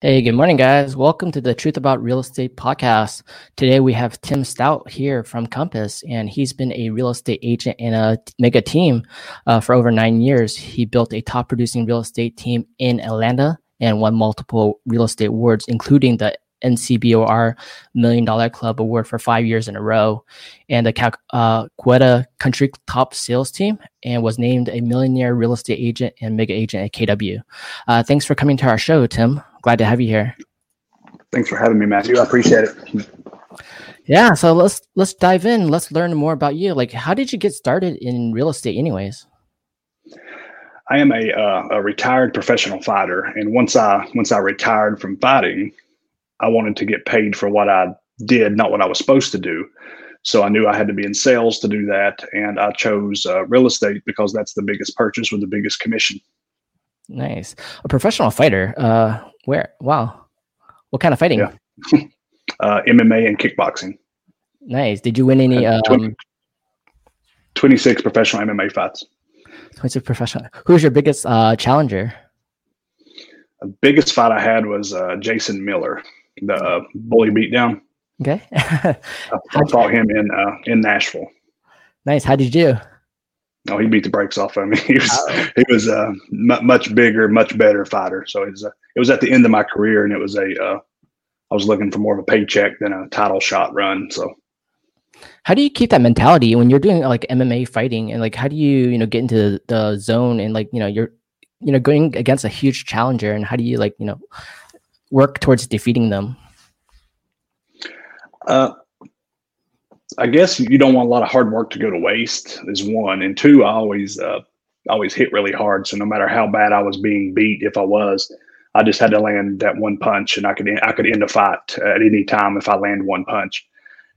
Hey, good morning, guys. Welcome to the Truth About Real Estate podcast. Today we have Tim Stout here from Compass, and he's been a real estate agent in a mega team uh, for over nine years. He built a top producing real estate team in Atlanta and won multiple real estate awards, including the NCBOR Million Dollar Club Award for five years in a row, and the Cal- uh, Coweta Country Top Sales Team, and was named a millionaire real estate agent and mega agent at KW. Uh, thanks for coming to our show, Tim. Glad to have you here. Thanks for having me, Matthew. I appreciate it. Yeah, so let's let's dive in. Let's learn more about you. Like, how did you get started in real estate, anyways? I am a, uh, a retired professional fighter, and once I once I retired from fighting, I wanted to get paid for what I did, not what I was supposed to do. So I knew I had to be in sales to do that, and I chose uh, real estate because that's the biggest purchase with the biggest commission. Nice, a professional fighter. Uh, where? Wow, what kind of fighting? Yeah. uh, MMA and kickboxing. Nice. Did you win any? Um, 20, 26 professional MMA fights. 26 professional. Who's your biggest uh, challenger? The biggest fight I had was uh, Jason Miller the uh, bully beatdown. Okay. I, I fought him in uh, in Nashville. Nice. How did you do? Oh, he beat the brakes off of me. He was oh. he was a m- much bigger, much better fighter. So it was a, it was at the end of my career, and it was a uh, I was looking for more of a paycheck than a title shot run. So how do you keep that mentality when you're doing like MMA fighting and like how do you you know get into the zone and like you know you're you know going against a huge challenger and how do you like you know work towards defeating them? Uh, I guess you don't want a lot of hard work to go to waste. Is one, and two, I always uh, always hit really hard. So no matter how bad I was being beat, if I was, I just had to land that one punch, and I could I could end a fight at any time if I land one punch.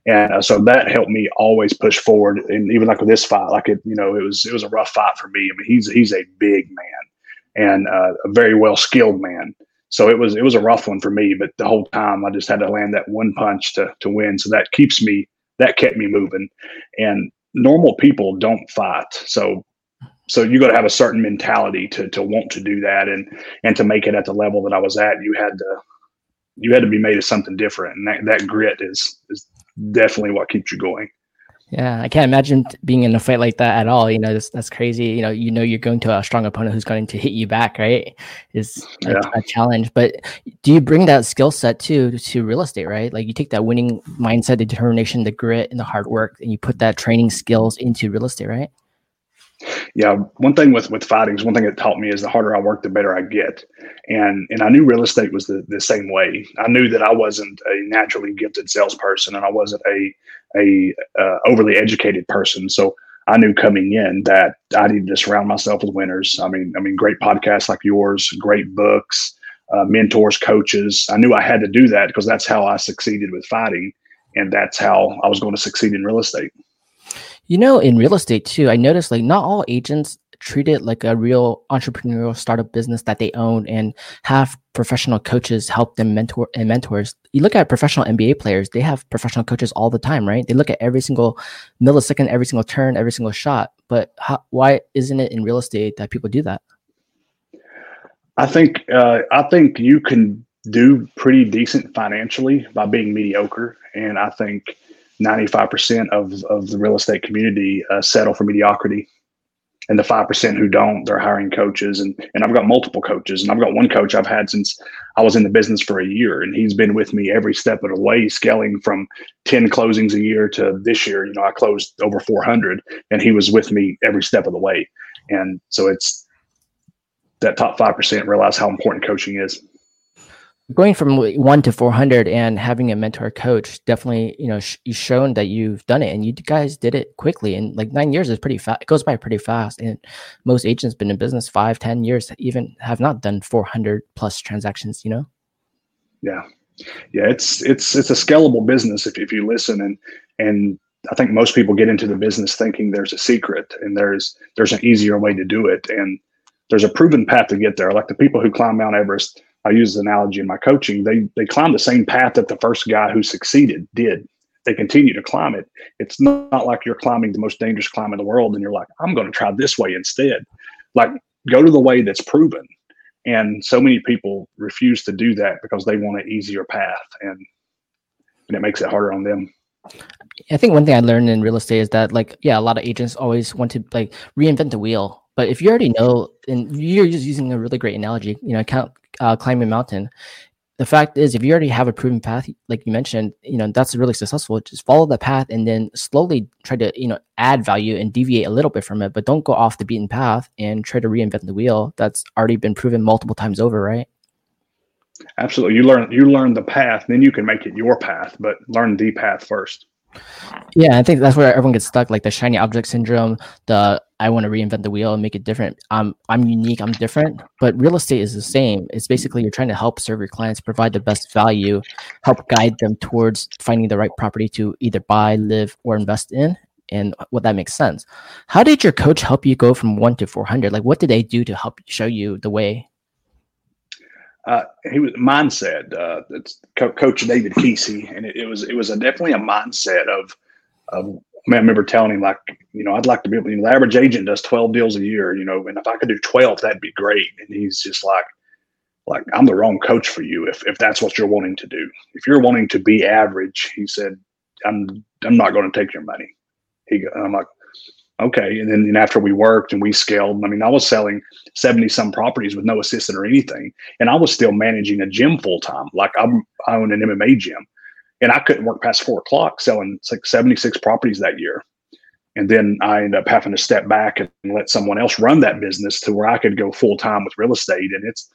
And uh, so that helped me always push forward. And even like with this fight, like it, you know, it was it was a rough fight for me. I mean, he's he's a big man and uh, a very well skilled man. So it was it was a rough one for me, but the whole time I just had to land that one punch to to win. So that keeps me that kept me moving. And normal people don't fight. So so you got to have a certain mentality to to want to do that and and to make it at the level that I was at, you had to you had to be made of something different. And that, that grit is is definitely what keeps you going. Yeah, I can't imagine being in a fight like that at all. You know, that's, that's crazy. You know, you know you're going to a strong opponent who's going to hit you back, right? Is a, yeah. a challenge. But do you bring that skill set too to real estate, right? Like you take that winning mindset, the determination, the grit, and the hard work, and you put that training skills into real estate, right? Yeah, one thing with with fighting is one thing that taught me is the harder I work, the better I get. And and I knew real estate was the, the same way. I knew that I wasn't a naturally gifted salesperson, and I wasn't a a uh, overly educated person. So I knew coming in that I needed to surround myself with winners. I mean, I mean, great podcasts like yours, great books, uh, mentors, coaches. I knew I had to do that because that's how I succeeded with fighting, and that's how I was going to succeed in real estate. You know, in real estate too, I noticed like not all agents treat it like a real entrepreneurial startup business that they own and have professional coaches help them mentor and mentors. You look at professional NBA players, they have professional coaches all the time, right? They look at every single millisecond, every single turn, every single shot. But how, why isn't it in real estate that people do that? I think uh, I think you can do pretty decent financially by being mediocre, and I think 95% of, of the real estate community uh, settle for mediocrity. And the 5% who don't they're hiring coaches. And and I've got multiple coaches. And I've got one coach I've had since I was in the business for a year. And he's been with me every step of the way scaling from 10 closings a year to this year. You know I closed over 400 and he was with me every step of the way. And so it's that top 5% realize how important coaching is going from one to 400 and having a mentor coach definitely you know sh- you've shown that you've done it and you guys did it quickly and like nine years is pretty fast it goes by pretty fast and most agents been in business five ten years even have not done 400 plus transactions you know? Yeah. Yeah it's it's it's a scalable business if, if you listen and and i think most people get into the business thinking there's a secret and there's there's an easier way to do it and there's a proven path to get there. Like the people who climb mount everest I use the analogy in my coaching. They they climb the same path that the first guy who succeeded did. They continue to climb it. It's not like you're climbing the most dangerous climb in the world and you're like, I'm going to try this way instead. Like go to the way that's proven And so many people refuse to do that because they want an easier path, and and it makes it harder on them. I think one thing I learned in real estate is that like yeah, a lot of agents always want to like reinvent the wheel. But if you already know, and you're just using a really great analogy, you know, count uh, climbing a mountain. The fact is, if you already have a proven path, like you mentioned, you know that's really successful. Just follow the path and then slowly try to you know add value and deviate a little bit from it, but don't go off the beaten path and try to reinvent the wheel. That's already been proven multiple times over, right? Absolutely. You learn you learn the path, then you can make it your path, but learn the path first. Yeah, I think that's where everyone gets stuck, like the shiny object syndrome, the I want to reinvent the wheel and make it different. I'm I'm unique, I'm different. But real estate is the same. It's basically you're trying to help serve your clients, provide the best value, help guide them towards finding the right property to either buy, live, or invest in. And what that makes sense. How did your coach help you go from one to four hundred? Like, what did they do to help show you the way? uh, he was mindset. Uh, it's Co- Coach David Kesey, and it, it, was it was a, definitely a mindset of of. I, remember telling him like, you know, I'd like to be able. You know, the average agent does twelve deals a year, you know, and if I could do twelve, that'd be great. And he's just like, like I'm the wrong coach for you if if that's what you're wanting to do. If you're wanting to be average, he said, I'm I'm not going to take your money. He, I'm like, okay. And then and after we worked and we scaled, I mean, I was selling 70 some properties with no assistant or anything. And I was still managing a gym full time. Like I'm, I own an MMA gym and I couldn't work past four o'clock selling like 76 properties that year. And then I ended up having to step back and let someone else run that business to where I could go full time with real estate. And it's,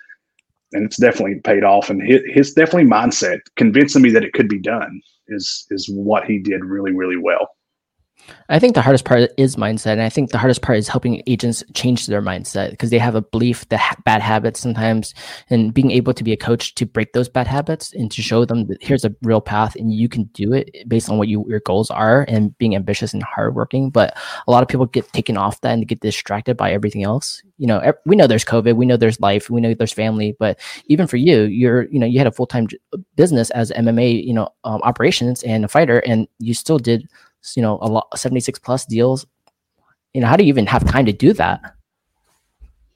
and it's definitely paid off. And his, his definitely mindset convincing me that it could be done is, is what he did really, really well. I think the hardest part is mindset. And I think the hardest part is helping agents change their mindset because they have a belief that ha- bad habits sometimes and being able to be a coach to break those bad habits and to show them that here's a real path and you can do it based on what you, your goals are and being ambitious and hardworking. But a lot of people get taken off that and get distracted by everything else. You know, we know there's COVID, we know there's life, we know there's family, but even for you, you're, you know, you had a full-time business as MMA, you know, um, operations and a fighter, and you still did you know, a lot 76 plus deals. You know, how do you even have time to do that?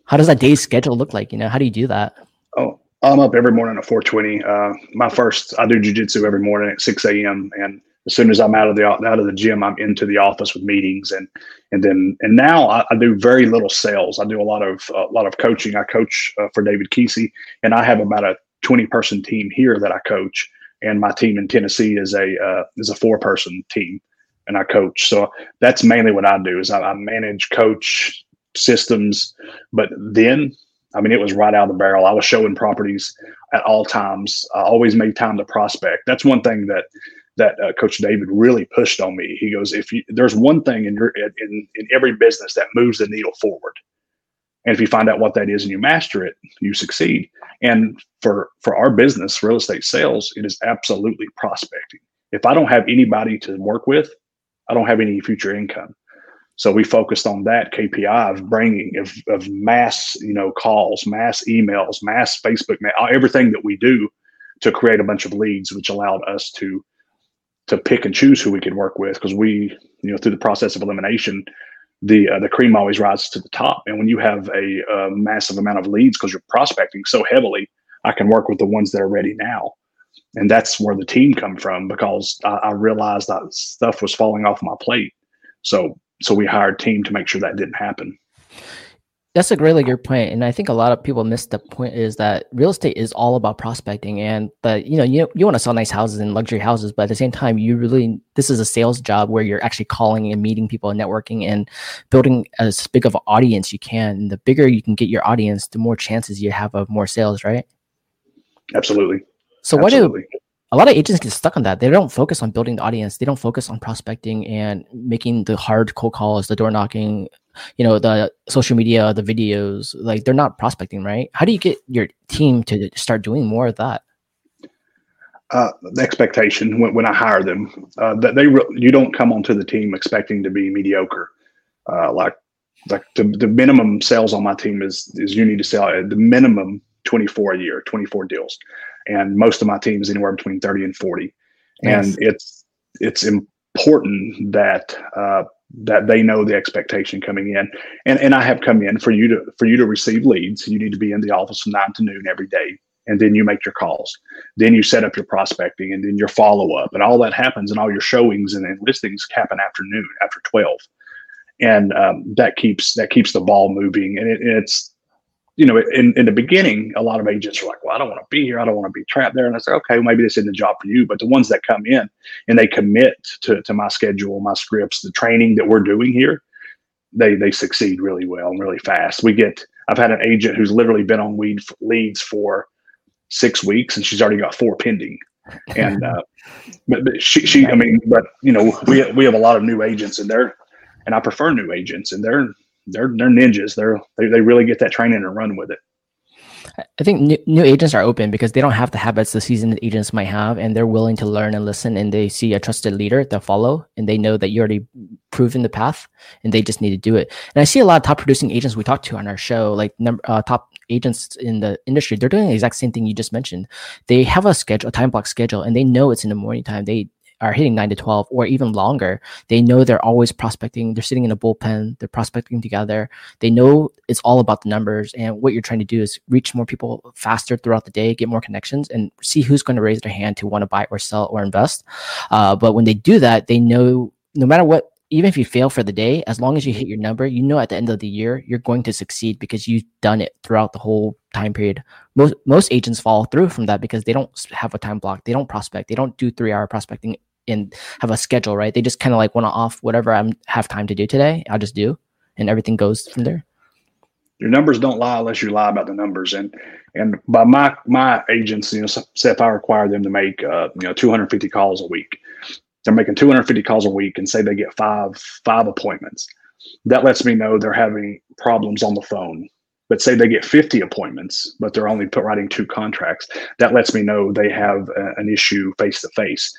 How does that day's schedule look like? You know, how do you do that? Oh, I'm up every morning at 420. Uh, my first, I do jujitsu every morning at 6 a.m. And as soon as I'm out of the out of the gym, I'm into the office with meetings and and then and now I, I do very little sales. I do a lot of a lot of coaching. I coach uh, for David Kesey, and I have about a 20 person team here that I coach, and my team in Tennessee is a uh, is a four person team and I coach. So that's mainly what I do is I, I manage, coach systems. But then, I mean, it was right out of the barrel. I was showing properties at all times. I always made time to prospect. That's one thing that that uh, Coach David really pushed on me. He goes, if you, there's one thing in your in in every business that moves the needle forward, and if you find out what that is and you master it, you succeed. And for for our business, real estate sales, it is absolutely prospecting. If I don't have anybody to work with, I don't have any future income. So we focused on that KPI of bringing of, of mass, you know, calls, mass emails, mass Facebook, everything that we do to create a bunch of leads, which allowed us to to pick and choose who we could work with because we, you know, through the process of elimination, the uh, the cream always rises to the top. And when you have a, a massive amount of leads because you're prospecting so heavily, I can work with the ones that are ready now and that's where the team come from because I, I, realized that stuff was falling off my plate. So so we hired team to make sure that didn't happen. That's a really good point, and I think a lot of people miss the point is that real estate is all about prospecting, and but you know you you want to sell nice houses and luxury houses, but at the same time you really this is a sales job where you're actually calling and meeting people and networking and building as big of an audience you can. And the bigger you can get your audience, the more chances you have of more sales, right? Absolutely. So Absolutely. what do a lot of agents get stuck on that? They don't focus on building the audience. They don't focus on prospecting and making the hard cold calls, the door knocking, you know, the social media, the videos. Like they're not prospecting, right? How do you get your team to start doing more of that? Uh, the expectation when, when I hire them uh, that they re- you don't come onto the team expecting to be mediocre. Uh, like like the, the minimum sales on my team is is you need to sell at the minimum 24 a year, 24 deals and most of my team is anywhere between 30 and 40 and it's it's important that uh, that they know the expectation coming in. And and I have come in for you to for you to receive leads. You need to be in the office from nine to noon every day, and then you make your calls. Then you set up your prospecting, and then your follow up, and all that happens, and all your showings and, and listings happen after noon, after twelve, and um, that keeps that keeps the ball moving. And it, it's you know, in, in the beginning, a lot of agents are like, well, I don't want to be here. I don't want to be trapped there. And I say, okay, well, maybe this isn't the job for you. But the ones that come in and they commit to, to my schedule, my scripts, the training that we're doing here, they, they succeed really well and really fast. We get, I've had an agent who's literally been on weed leads for six weeks and she's already got four pending. And, uh, but, but she, she, I mean, but you know, we, we have a lot of new agents in they're, and I prefer new agents and they're, they're they're ninjas. They're they, they really get that training and run with it. I think new, new agents are open because they don't have the habits the seasoned agents might have, and they're willing to learn and listen. And they see a trusted leader they'll follow, and they know that you already proven the path, and they just need to do it. And I see a lot of top producing agents we talk to on our show, like number uh, top agents in the industry. They're doing the exact same thing you just mentioned. They have a schedule, a time block schedule, and they know it's in the morning time. They are hitting nine to 12 or even longer, they know they're always prospecting. They're sitting in a bullpen, they're prospecting together. They know it's all about the numbers. And what you're trying to do is reach more people faster throughout the day, get more connections, and see who's going to raise their hand to want to buy or sell or invest. Uh, but when they do that, they know no matter what even if you fail for the day, as long as you hit your number, you know at the end of the year you're going to succeed because you've done it throughout the whole time period. Most most agents fall through from that because they don't have a time block. They don't prospect. They don't do three hour prospecting and have a schedule, right? They just kind of like want to off whatever I have time to do today. I'll just do, and everything goes from there. Your numbers don't lie unless you lie about the numbers, and and by my my agents, you know, if I require them to make uh, you know 250 calls a week, they're making 250 calls a week, and say they get five five appointments. That lets me know they're having problems on the phone but say they get 50 appointments, but they're only put writing two contracts, that lets me know they have a, an issue face to face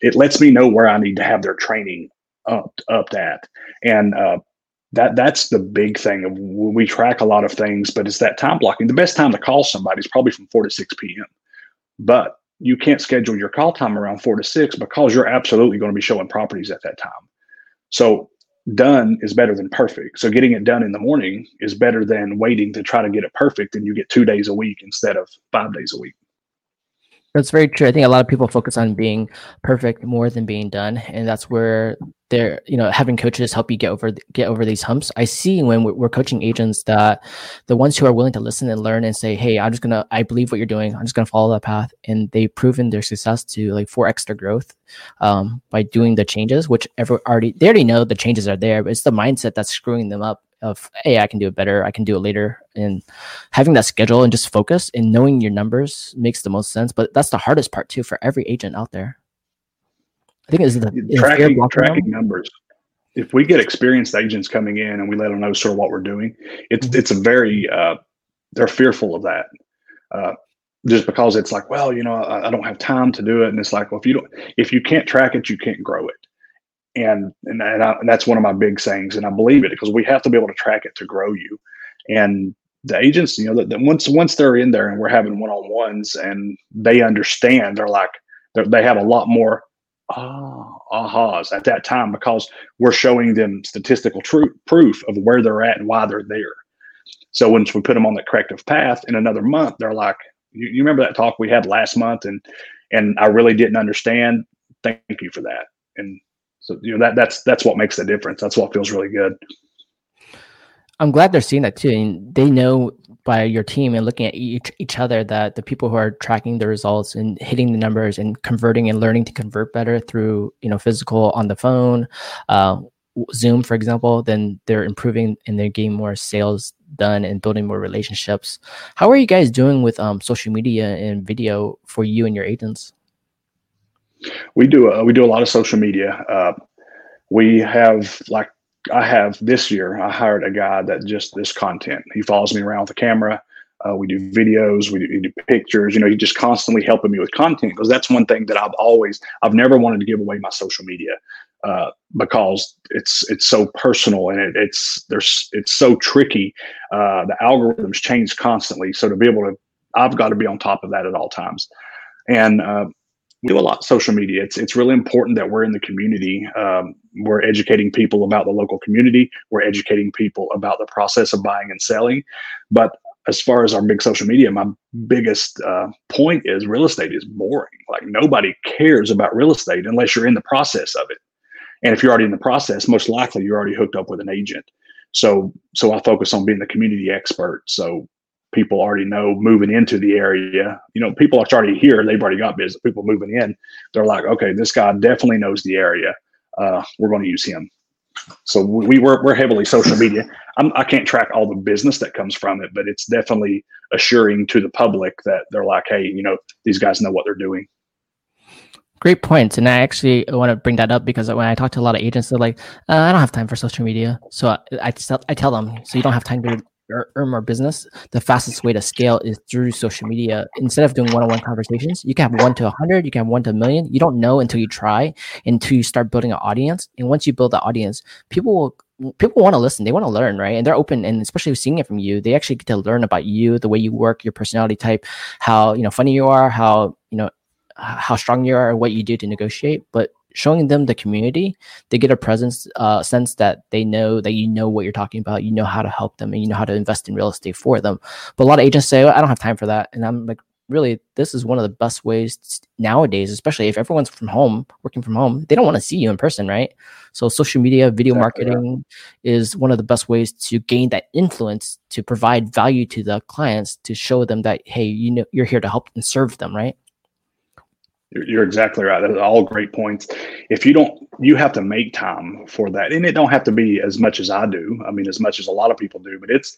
it lets me know where I need to have their training up up at, and uh, that that's the big thing. We track a lot of things, but it's that time blocking. The best time to call somebody is probably from four to six p.m. But you can't schedule your call time around four to six because you're absolutely going to be showing properties at that time. So done is better than perfect. So getting it done in the morning is better than waiting to try to get it perfect and you get two days a week instead of five days a week. That's very true. I think a lot of people focus on being perfect more than being done, and that's where they're, you know, having coaches help you get over get over these humps. I see when we're coaching agents that the ones who are willing to listen and learn and say, "Hey, I'm just gonna, I believe what you're doing. I'm just gonna follow that path," and they've proven their success to like four extra growth um, by doing the changes, which ever already they already know the changes are there, but it's the mindset that's screwing them up of hey i can do it better i can do it later and having that schedule and just focus and knowing your numbers makes the most sense but that's the hardest part too for every agent out there. I think is the tracking, tracking numbers. If we get experienced agents coming in and we let them know sort of what we're doing it's mm-hmm. it's a very uh, they're fearful of that uh, just because it's like well you know I, I don't have time to do it and it's like well if you don't if you can't track it you can't grow it and and, and, I, and, that's one of my big sayings and i believe it because we have to be able to track it to grow you. And the agents you know that, that once once they're in there and we're having one-on-ones and they understand they're like they're, they have a lot more ah ahas at that time because we're showing them statistical tr- proof of where they're at and why they're there. So once we put them on the corrective path in another month they're like you, you remember that talk we had last month? And and i really didn't understand. Thank you for that. And so you know that that's that's what makes the difference. That's what feels really good. I'm glad they're seeing that too, and they know by your team and looking at each each other that the people who are tracking the results and hitting the numbers and converting and learning to convert better through you know physical on the phone, uh, Zoom for example, then they're improving and they're getting more sales done and building more relationships. How are you guys doing with um, social media and video for you and your agents? We do uh, we do a lot of social media. Uh, we have like I have this year. I hired a guy that just this content. He follows me around with a camera. Uh, we do videos, we do, we do, pictures. You know, he's just constantly helping me with content because that's one thing that I've always, I've never wanted to give away my social media uh, because it's it's so personal and it, it's there's it's so tricky. Uh, the algorithms change constantly, so to be able to, I've got to be on top of that at all times. And uh, we do a lot social media. It's it's really important that we're in the community. Um, we're educating people about the local community. We're educating people about the process of buying and selling. But as far as our big social media, my biggest uh, point is real estate is boring. Like nobody cares about real estate unless you're in the process of it. And if you're already in the process, most likely you're already hooked up with an agent. So so I focus on being the community expert. So people already know moving into the area. You know, people are already here. They've already got business. People moving in, they're like, okay, this guy definitely knows the area. Uh, we're going to use him. So we work, we're heavily social media. I'm, I can not track all the business that comes from it, but it's definitely assuring to the public that they're like, hey, you know, these guys know what they're doing. Great points, and I actually want to bring that up because when I talk to a lot of agents, they're like, uh, "I don't have time for social media," so I, I, I tell them, "So you don't have time to earn more business, the fastest way to scale is through social media. Instead of doing one-on-one conversations, you can have one to a hundred, you can have one to a million. You don't know until you try, until you start building an audience. And once you build the audience, people will people want to listen they want to learn right and they're open and especially seeing it from you they actually get to learn about you the way you work your personality type how you know funny you are how you know how strong you are what you do to negotiate but showing them the community, they get a presence, uh, sense that they know that you know what you're talking about, you know how to help them, and you know how to invest in real estate for them. But a lot of agents say, oh, "I don't have time for that," and I'm like, really, this is one of the best ways nowadays, especially if everyone's from home, working from home. They don't want to see you in person, right? So social media, video exactly, marketing yeah. is one of the best ways to gain that influence to provide value to the clients to show them that hey, you know, you're here to help and serve them, right? You're exactly right. Are all great points. If you don't, you have to make time for that, and it don't have to be as much as I do. I mean, as much as a lot of people do, but it's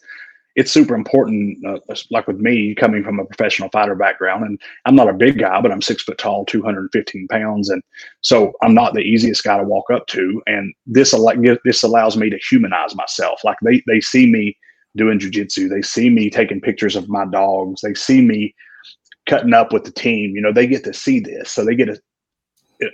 it's super important. Uh, like with me, coming from a professional fighter background, and I'm not a big guy, but I'm six foot tall, 215 pounds, and so I'm not the easiest guy to walk up to. And this this allows me to humanize myself. Like they they see me doing jujitsu, they see me taking pictures of my dogs, they see me cutting up with the team. You know, they get to see this, so they get a.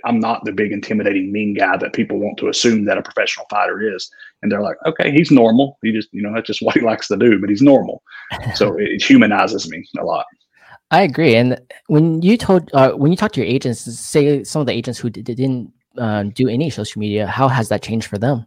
I'm not the big intimidating mean guy that people want to assume that a professional fighter is, and they're like, okay, he's normal. He just, you know, that's just what he likes to do, but he's normal. so it humanizes me a lot. I agree. And when you told, uh, when you talk to your agents, say some of the agents who didn't uh, do any social media, how has that changed for them?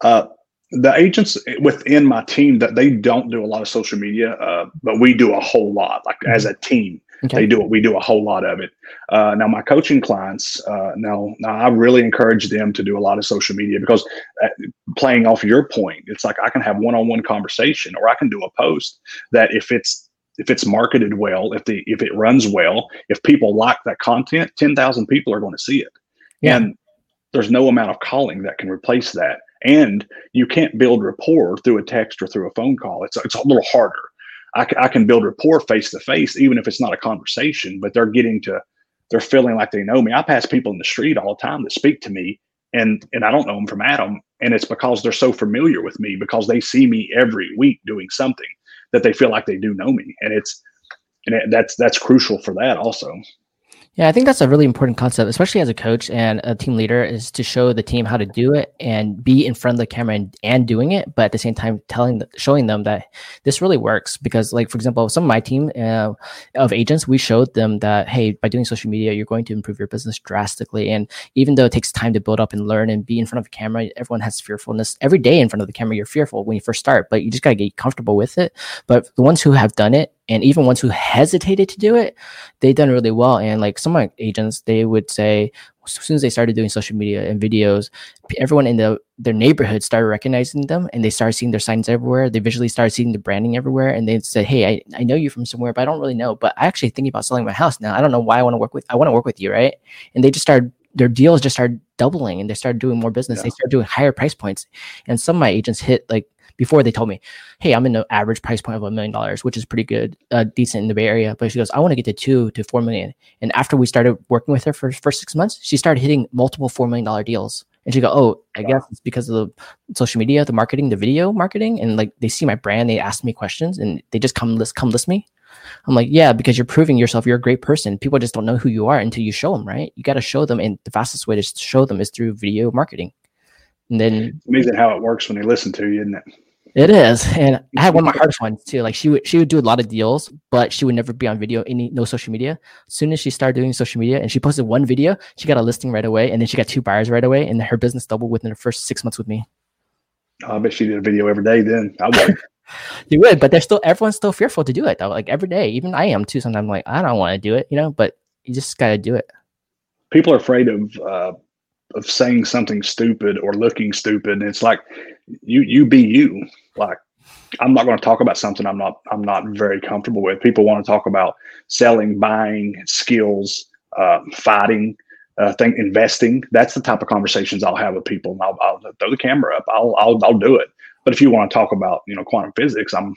Uh, the agents within my team that they don't do a lot of social media, uh, but we do a whole lot. Like mm-hmm. as a team, okay. they do it. We do a whole lot of it. Uh, now, my coaching clients, uh, now, now I really encourage them to do a lot of social media because uh, playing off your point, it's like I can have one-on-one conversation, or I can do a post that if it's if it's marketed well, if the if it runs well, if people like that content, ten thousand people are going to see it, yeah. and there's no amount of calling that can replace that and you can't build rapport through a text or through a phone call. It's it's a little harder. I, I can build rapport face to face, even if it's not a conversation. But they're getting to, they're feeling like they know me. I pass people in the street all the time that speak to me, and and I don't know them from Adam, and it's because they're so familiar with me because they see me every week doing something that they feel like they do know me, and it's and that's that's crucial for that also. Yeah, I think that's a really important concept, especially as a coach and a team leader, is to show the team how to do it and be in front of the camera and, and doing it, but at the same time telling, showing them that this really works. Because, like for example, some of my team uh, of agents, we showed them that hey, by doing social media, you're going to improve your business drastically. And even though it takes time to build up and learn and be in front of a camera, everyone has fearfulness every day in front of the camera. You're fearful when you first start, but you just gotta get comfortable with it. But the ones who have done it and even ones who hesitated to do it, they done really well. And like some of my agents, they would say as soon as they started doing social media and videos, everyone in the their neighborhood started recognizing them, and they started seeing their signs everywhere. They visually started seeing the branding everywhere, and they said, "Hey, I, I know you from somewhere, but I don't really know. But I actually thinking about selling my house now. I don't know why I want to work with. I want to work with you, right?" And they just started their deals just started doubling, and they started doing more business. Yeah. They started doing higher price points, and some of my agents hit like before they told me, hey, I'm in the average price point of a million dollars, which is pretty good, uh, decent in the Bay Area. But she goes, I want to get to two to four million. And after we started working with her for first six months, she started hitting multiple four million dollar deals. And she go, oh, I guess it's because of the social media, the marketing, the video marketing, and like they see my brand, they ask me questions, and they just come list come list me. I'm like, yeah, because you're proving yourself. You're a great person. People just don't know who you are until you show them, right? You got to show them, and the fastest way to show them is through video marketing. And then it's amazing how it works when they listen to you, isn't it? It is, and I had one of my hardest ones too. Like she would she would do a lot of deals, but she would never be on video, any no social media. As soon as she started doing social media, and she posted one video, she got a listing right away, and then she got two buyers right away, and her business doubled within the first six months with me. I bet she did a video every day. Then I would. you would, but they're still everyone's still fearful to do it though. Like every day, even I am too. Sometimes I'm like I don't want to do it, you know. But you just got to do it. People are afraid of uh, of saying something stupid or looking stupid, and it's like you you be you. Like I'm not going to talk about something I'm not I'm not very comfortable with. People want to talk about selling, buying, skills, uh, fighting, uh, think investing. That's the type of conversations I'll have with people. I'll, I'll, throw the camera up. I'll, I'll I'll do it. But if you want to talk about you know quantum physics, I'm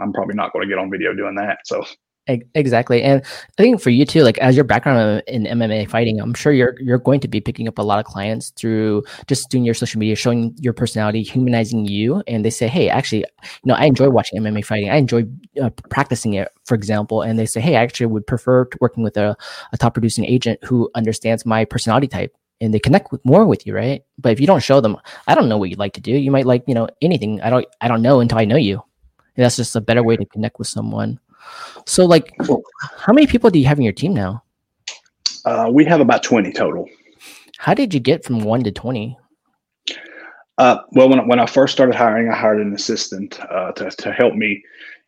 I'm probably not going to get on video doing that. So Exactly, and I think for you too, like as your background in MMA fighting, I'm sure you're you're going to be picking up a lot of clients through just doing your social media, showing your personality, humanizing you, and they say, "Hey, actually, you know, I enjoy watching MMA fighting. I enjoy uh, practicing it, for example." And they say, "Hey, I actually would prefer working with a, a top producing agent who understands my personality type." And they connect with more with you, right? But if you don't show them, I don't know what you like to do. You might like, you know, anything. I don't, I don't know until I know you. And that's just a better way to connect with someone. So, like, how many people do you have in your team now? Uh, we have about 20 total. How did you get from one to 20? Uh, well, when, when I first started hiring, I hired an assistant uh, to, to help me.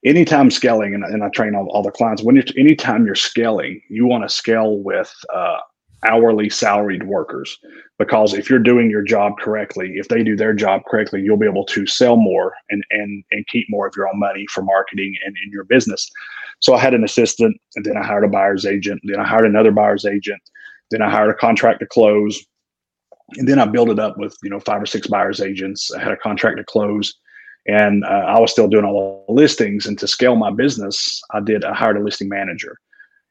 Anytime scaling, and, and I train all, all the clients, when you're, anytime you're scaling, you want to scale with uh, hourly salaried workers. Because if you're doing your job correctly if they do their job correctly you'll be able to sell more and and and keep more of your own money for marketing and in your business. So i had an assistant and then i hired a buyer's agent then i hired another buyer's agent then i hired a contract to close and then i built it up with you know five or six buyer's agents. I had a contract to close and uh, i was still doing all the listings and to scale my business i did i hired a listing manager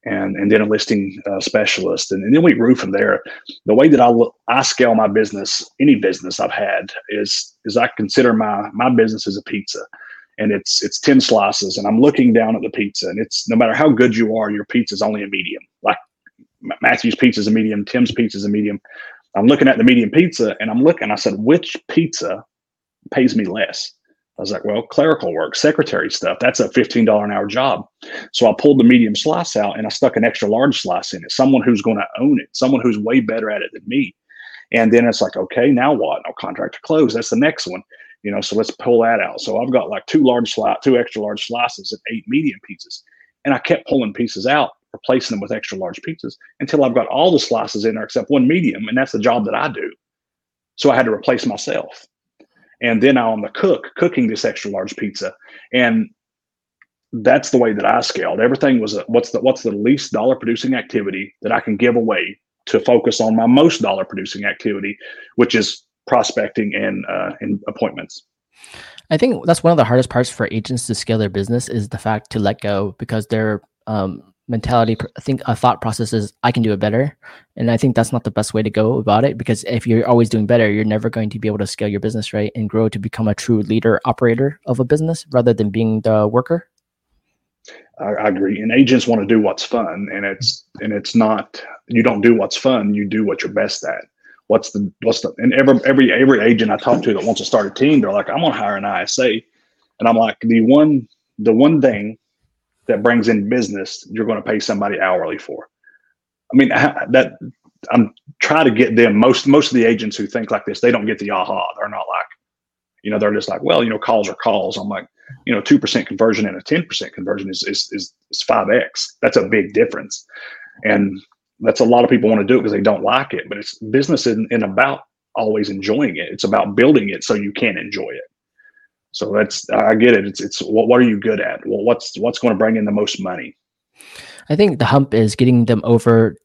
and and then a listing uh, specialist, and, and, then we grew from there. The way that I I scale my business, any business I've had, is is I consider my my business as a pizza, and it's it's ten slices, and I'm looking down at the pizza, and it's no matter how good you are, your pizza is only a medium. Like Matthew's pizza is a medium, Tim's pizza is a medium. I'm looking at the medium pizza, and I'm looking. I said, which pizza pays me less? I was like, well, clerical work, secretary stuff, that's a $15 an hour job. So I pulled the medium slice out and I stuck an extra large slice in it, someone who's going to own it, someone who's way better at it than me. And then it's like, okay, now what? No contract to close. That's the next one. You know, so let's pull that out. So I've got like two large slice, two extra large slices and eight medium pieces. And I kept pulling pieces out, replacing them with extra large pizzas until I've got all the slices in there except one medium. And that's the job that I do. So I had to replace myself and then I'm the cook cooking this extra large pizza. And that's the way that I scaled. Everything was a, what's the what's the least dollar producing activity that I can give away to focus on my most dollar producing activity, which is prospecting and uh, and appointments. I think that's one of the hardest parts for agents to scale their business is the fact to let go because they're um, mentality i think a thought process is i can do it better. And i think that's not the best way to go about it because if you're always doing better you're never going to be able to scale your business right and grow to become a true leader operator of a business rather than being the worker. I, I agree. And agents want to do what's fun and it's and it's not you don't do what's fun you do what you're best at. What's the what's the and every every every agent i talk to that wants to start a team they're like i'm gonna hire an ISA and i'm like the one the one thing that brings in business you're going to pay somebody hourly for. I mean that I'm trying to get them most most of the agents who think like this they don't get the aha they're not like you know they're just like well you know calls are calls. I'm like you know two percent conversion and a ten percent conversion is is is five x. That's a big difference. And that's a lot of people want to do it because they don't like it but it's business isn't, isn't about always enjoying it. It's about building it so you can enjoy it so that's I get it. It's it's what what are you good at? Well, what's what's going to bring in the most money? I think the hump is getting them over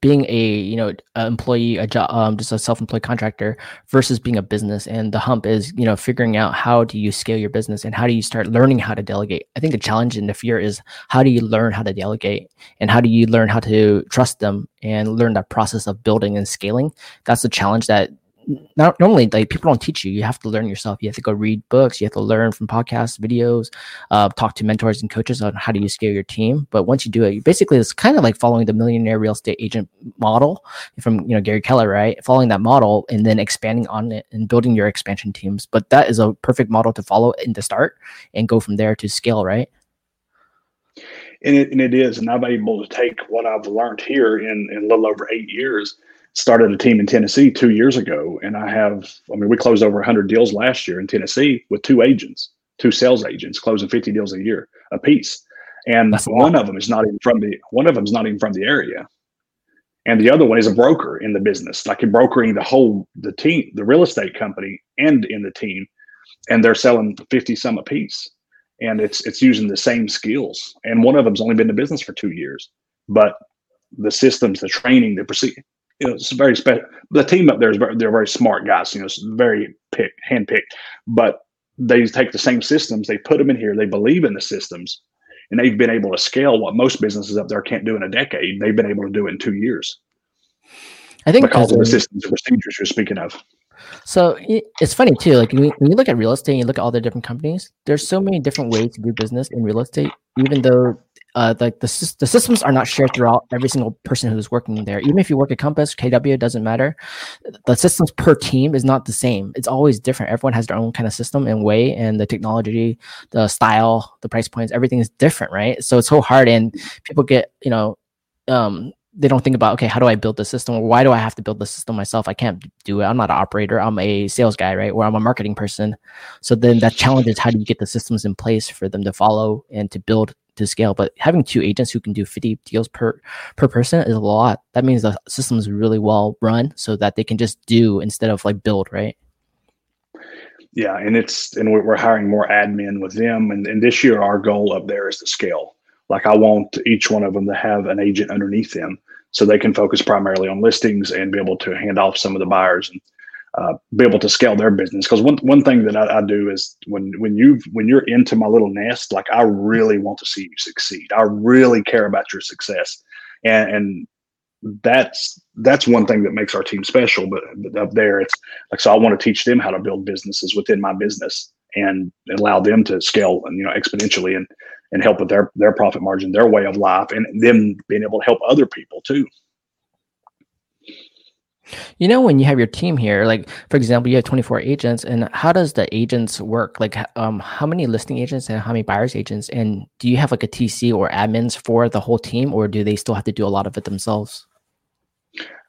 being a you know employee a job um, just a self-employed contractor versus being a business and the hump is you know figuring out how do you scale your business and how do you start learning how to delegate i think the challenge and the fear is how do you learn how to delegate and how do you learn how to trust them and learn that process of building and scaling that's the challenge that not normally like people don't teach you. You have to learn yourself. You have to go read books. You have to learn from podcasts, videos, uh, talk to mentors and coaches on how do you scale your team. But once you do it, you basically it's kind of like following the millionaire real estate agent model from you know Gary Keller, right? Following that model and then expanding on it and building your expansion teams. But that is a perfect model to follow in the start and go from there to scale, right? And it, and it is, and I'm able to take what I've learned here in, in a little over eight years started a team in Tennessee two years ago, and I have, I mean, we closed over 100 deals last year in Tennessee with two agents, two sales agents, closing 50 deals a year a piece, and That's one of them is not even from the one of them is not even from the area, and the other one is a broker in the business, like brokering the whole the team, the real estate company, and in the team, and they're selling 50 some a piece, and it's it's using the same skills, and one of them's only been in business for two years, but the systems, the training, the procedure you know, it's very special. The team up there is very, they're very smart guys. You know, it's very pick, hand picked, but they take the same systems, they put them in here, they believe in the systems, and they've been able to scale what most businesses up there can't do in a decade. They've been able to do it in two years. I think because of the systems and procedures you're speaking of. So it's funny too. Like when you look at real estate, and you look at all the different companies. There's so many different ways to do business in real estate, even though uh, like the, the systems are not shared throughout every single person who's working there. Even if you work at Compass, KW, doesn't matter. The systems per team is not the same. It's always different. Everyone has their own kind of system and way, and the technology, the style, the price points, everything is different, right? So it's so hard, and people get you know, um, they don't think about okay, how do I build the system, why do I have to build the system myself? I can't do it. I'm not an operator. I'm a sales guy, right? Or I'm a marketing person. So then that challenge is how do you get the systems in place for them to follow and to build to scale. But having two agents who can do 50 deals per per person is a lot. That means the system is really well run so that they can just do instead of like build, right? Yeah, and it's and we're hiring more admin with them. And, and this year our goal up there is to scale. Like I want each one of them to have an agent underneath them so they can focus primarily on listings and be able to hand off some of the buyers and uh, be able to scale their business. Because one one thing that I, I, do is when when you when you're into my little nest, like I really want to see you succeed. I really care about your success, and and that's that's one thing that makes our team special. But, but up there, it's like so I want to teach them how to build businesses within my business and allow them to scale and you know exponentially and and help with their their profit margin, their way of life, and them being able to help other people too. You know, when you have your team here, like for example, you have 24 agents, and how does the agents work? Like, um, how many listing agents and how many buyers agents? And do you have like a TC or admins for the whole team, or do they still have to do a lot of it themselves?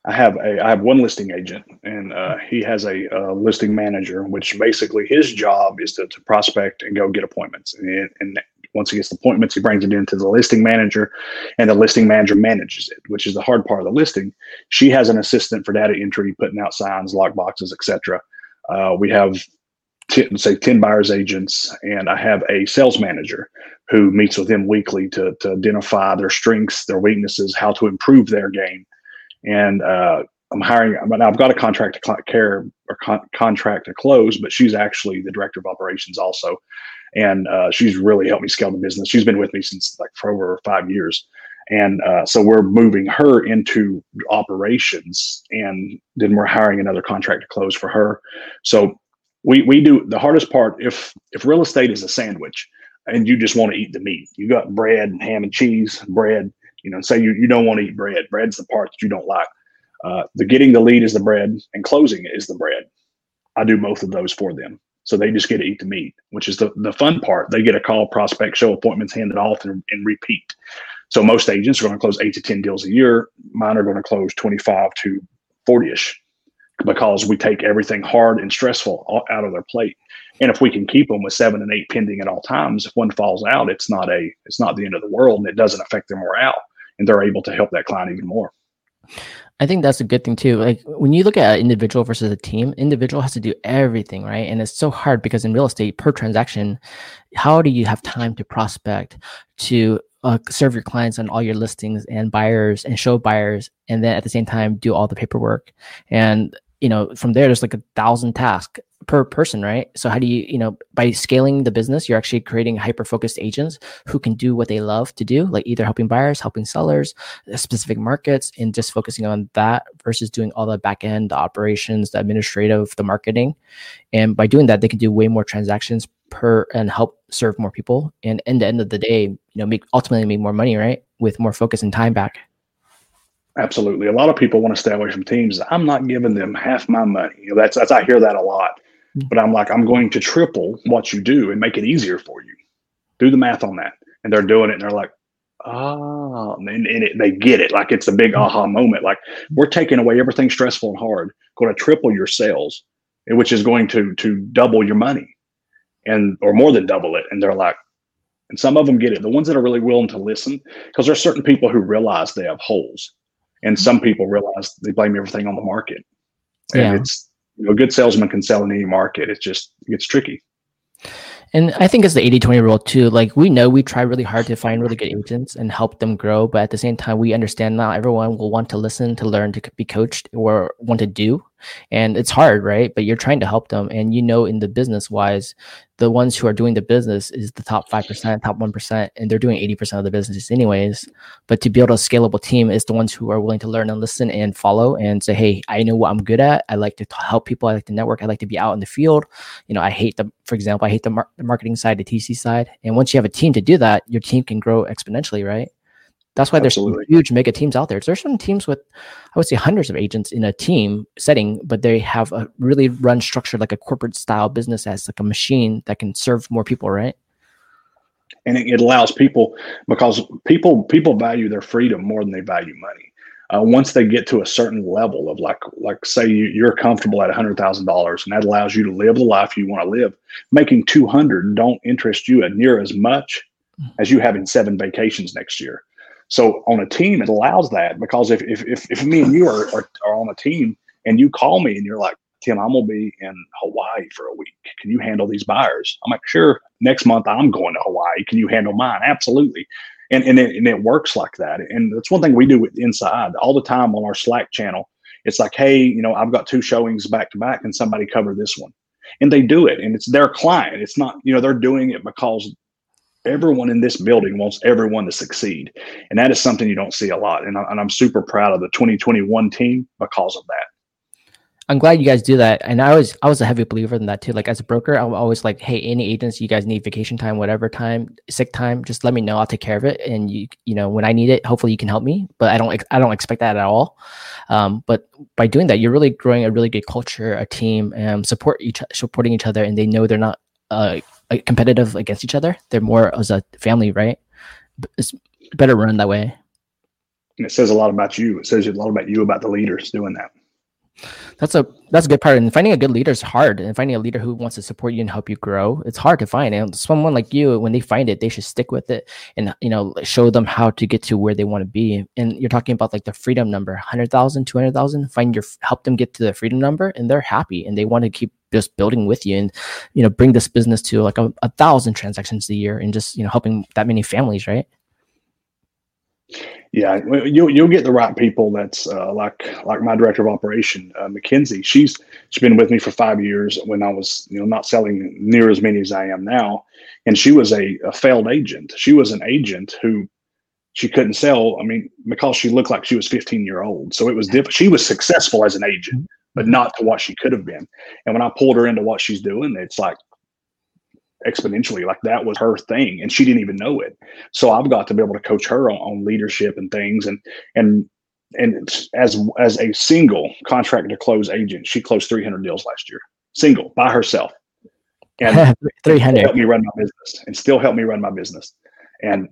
I have a I have one listing agent, and uh, he has a, a, listing manager, which basically his job is to, to prospect and go get appointments. And, and once he gets the appointments, he brings it into the listing manager, and the listing manager manages it, which is the hard part of the listing. She has an assistant for data entry, putting out signs, lock boxes, etc. Uh, we have say 10 buyers agents and i have a sales manager who meets with them weekly to, to identify their strengths their weaknesses how to improve their game and uh, i'm hiring I mean, i've got a contract to care or con- contract to close but she's actually the director of operations also and uh, she's really helped me scale the business. She's been with me since like for over five years, and uh, so we're moving her into operations, and then we're hiring another contract to close for her. So we we do the hardest part if if real estate is a sandwich, and you just want to eat the meat. You got bread and ham and cheese, bread. You know, say you you don't want to eat bread. Bread's the part that you don't like. Uh, the getting the lead is the bread, and closing is the bread. I do both of those for them. So they just get to eat the meat, which is the, the fun part. They get a call, prospect, show appointments handed off, and, and repeat. So most agents are going to close eight to 10 deals a year. Mine are going to close 25 to 40 ish because we take everything hard and stressful out of their plate. And if we can keep them with seven and eight pending at all times, if one falls out, it's not a it's not the end of the world, and it doesn't affect their morale, and they're able to help that client even more. I think that's a good thing too. Like when you look at an individual versus a team, individual has to do everything, right? And it's so hard because in real estate, per transaction, how do you have time to prospect, to uh, serve your clients on all your listings and buyers and show buyers, and then at the same time do all the paperwork? And you know, from there, there's like a thousand tasks per person, right? So how do you, you know, by scaling the business, you're actually creating hyper focused agents who can do what they love to do, like either helping buyers, helping sellers, uh, specific markets, and just focusing on that versus doing all the back end, the operations, the administrative, the marketing. And by doing that, they can do way more transactions per and help serve more people. And in the end of the day, you know, make ultimately make more money, right? With more focus and time back. Absolutely. A lot of people want to stay away from teams. I'm not giving them half my money. You know, that's, that's I hear that a lot. Mm. But I'm like, I'm going to triple what you do and make it easier for you. Do the math on that. And they're doing it and they're like, oh, and, and it, they get it. Like it's a big mm. aha moment. Like we're taking away everything stressful and hard, going to triple your sales, which is going to to double your money and or more than double it. And they're like, and some of them get it. The ones that are really willing to listen, because there's certain people who realize they have holes and some people realize they blame everything on the market. And yeah. it's you know, a good salesman can sell in any market. It's just it gets tricky. And I think it's the 80 20 rule too. Like we know we try really hard to find really good agents and help them grow. But at the same time, we understand not everyone will want to listen, to learn, to be coached, or want to do and it's hard right? But you're trying to help them. And you know in the business wise the ones who are doing the business is the top 5% top 1% and they're doing 80% of the business anyways. But to build a scalable team is the ones who are willing to learn and listen and follow and say hey i know what i'm good at. I like to help people. I like to network. I like to be out in the field. You know i hate the for example i hate the, mar- the marketing side the tc side. And once you have a team to do that your team can grow exponentially right that's why Absolutely. there's huge mega teams out there. There's some teams with, I would say, hundreds of agents in a team setting, but they have a really run structured like a corporate style business as like a machine that can serve more people, right? And it, it allows people because people people value their freedom more than they value money. Uh, once they get to a certain level of like like say you, you're comfortable at a hundred thousand dollars and that allows you to live the life you want to live making 200 don't interest you near as much mm. as you having seven vacations next year so on a team, it allows that because if if if, if me and you are, are, are on a team and you call me and you're like, Tim, I'm gonna be in Hawaii for a week. Can you handle these buyers? I'm like, sure. Next month I'm going to Hawaii. Can you handle mine? Absolutely. And and it, and it works like that. And that's one thing we do with inside all the time on our Slack channel. It's like, hey, you know, I've got two showings back to back, and somebody cover this one. And they do it, and it's their client. It's not, you know, they're doing it because everyone in this building wants everyone to succeed. And that is something you don't see a lot. And, I, and I'm super proud of the 2021 team because of that. I'm glad you guys do that. And I was I was a heavy believer in that too. Like as a broker, I'm always like, hey, any agents you guys need vacation time, whatever time, sick time, just let me know. I'll take care of it. And you you know when I need it, hopefully you can help me. But I don't I don't expect that at all. Um, but by doing that, you're really growing a really good culture, a team, and support each supporting each other, and they know they're not uh, competitive against each other. They're more as a family, right? It's better run that way. And it says a lot about you. It says a lot about you about the leaders doing that. That's a that's a good part. And finding a good leader is hard. And finding a leader who wants to support you and help you grow, it's hard to find. And someone like you, when they find it, they should stick with it and you know show them how to get to where they want to be. And you're talking about like the freedom number, 100,000, 200,000. Find your help them get to the freedom number, and they're happy and they want to keep just building with you and you know bring this business to like a, a thousand transactions a year and just you know helping that many families right? Yeah you'll, you'll get the right people that's uh, like like my director of operation uh, mackenzie. She's she's been with me for five years when i was you know not selling near as many as i am now. And she was a, a failed agent. She was an agent who she couldn't sell. I mean because she looked like she was 15 year old. So it was diff- she was successful as an agent but not to what she could have been. And when I pulled her into what she's doing, it's like exponentially like that was her thing and she didn't even know it. So i've got to be able to coach her on, on leadership and things and and and as as a single contract to close agent she closed 300 deals last year single by herself. And 300 help me run my business and still help me run my business. And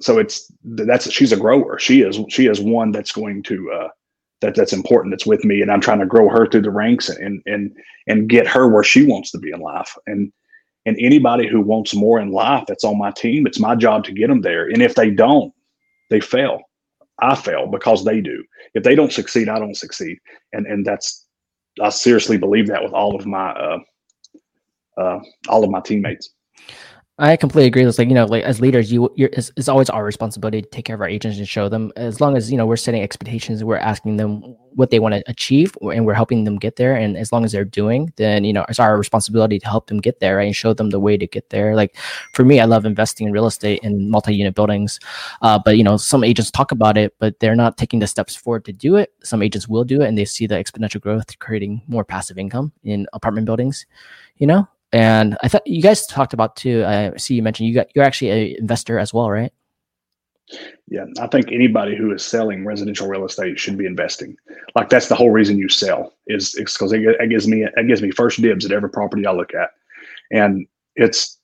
so it's that's she's a grower. She is she is one that's going to uh that that's important that's with me and i'm trying to grow her through the ranks and and and get her where she wants to be in life. And and anybody who wants more in life that's on my team. It's my job to get them there. And if they don't they fail. I fail because they do. If they don't succeed i don't succeed. And and that's i seriously believe that with all of my uh uh all of my teammates I completely agree. It's like you know, like as leaders, you it's, it's, always our responsibility to take care of our agents and show them. As long as you know we're setting expectations, we're asking them what they want to achieve, and we're helping them get there. And as long as they're doing, then you know it's our responsibility to help them get there right? and show them the way to get there. Like for me, I love investing in real estate in multi-unit buildings, uh, but you know some agents talk about it, but they're not taking the steps forward to do it. Some agents will do it, and they see the exponential growth, creating more passive income in apartment buildings. You know, and I thought you guys talked about too. I see you mentioned you got you're actually an investor as well, right? Yeah, I think anybody who is selling residential real estate should be investing. Like that's the whole reason you sell is because it, it gives me it gives me first dibs at every property I look at, and it's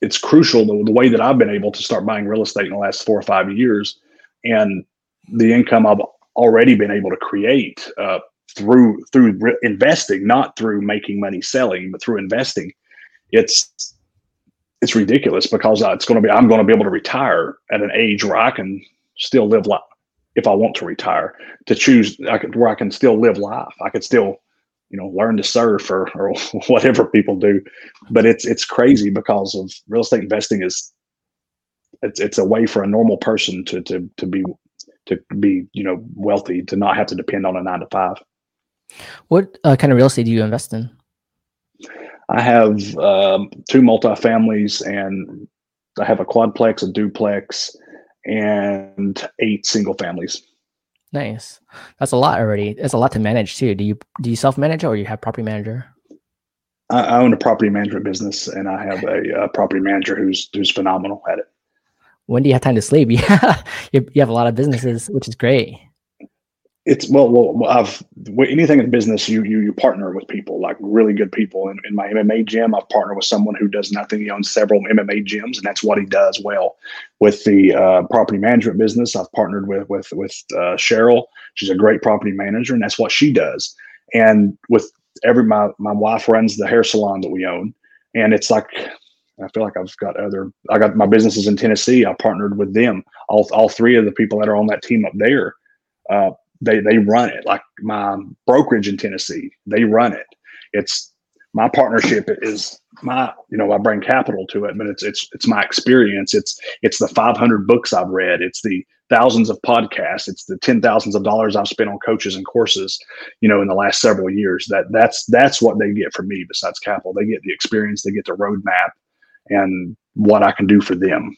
it's crucial the, the way that I've been able to start buying real estate in the last four or five years, and the income I've already been able to create uh, through through re- investing, not through making money selling, but through investing it's it's ridiculous because it's going to be I'm going to be able to retire at an age where I can still live life if I want to retire to choose I could, where I can still live life. I could still you know learn to surf or, or whatever people do, but it's it's crazy because of real estate investing is it's it's a way for a normal person to to to be to be you know wealthy to not have to depend on a nine to five. What uh, kind of real estate do you invest in? I have um, two multifamilies and I have a quadplex, a duplex, and eight single families. Nice. That's a lot already. It's a lot to manage too. Do you do you self manage or you have property manager? I, I own a property management business, and I have a, a, property manager who's who's phenomenal at it. When do you have time to sleep? Yeah, you, you have a lot of businesses, which is great it's well, well, I've anything in business, you you you partner with people like really good people. In, in my MMA gym, I've partnered with someone who does nothing. He owns several MMA gyms, and that's what he does well. With the uh, property management business, I've partnered with with with uh, Cheryl. She's a great property manager, and that's what she does. And with every my my wife runs the hair salon that we own, and it's like I feel like I've got other. I got my businesses in Tennessee. I partnered with them. All all three of the people that are on that team up there. Uh, they they run it like my brokerage in Tennessee. They run it. It's my partnership is my you know I bring capital to it, but it's it's it's my experience. It's it's the 500 books I've read. It's the thousands of podcasts. It's the ten thousands of dollars I've spent on coaches and courses. You know, in the last several years. That that's that's what they get from me. Besides capital, they get the experience. They get the roadmap and what I can do for them.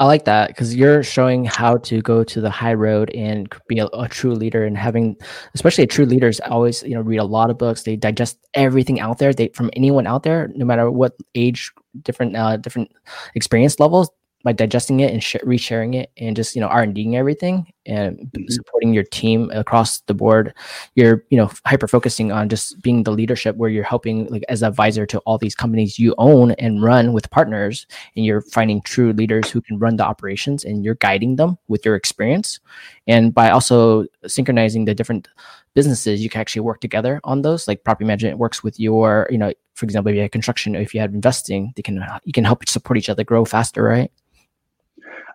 I like that because you're showing how to go to the high road and be a, a, true leader and having, especially a true leaders always, you know, read a lot of books. They digest everything out there. They from anyone out there, no matter what age, different, uh, different experience levels by digesting it and sh- resharing it and just you know r&ding everything and mm-hmm. supporting your team across the board. You're you know hyper focusing on just being the leadership where you're helping like as advisor to all these companies you own and run with partners and you're finding true leaders who can run the operations and you're guiding them with your experience. And by also synchronizing the different businesses you can actually work together on those. Like property management works with your you know for example if you had construction or if you had investing they can you can help support each other grow faster right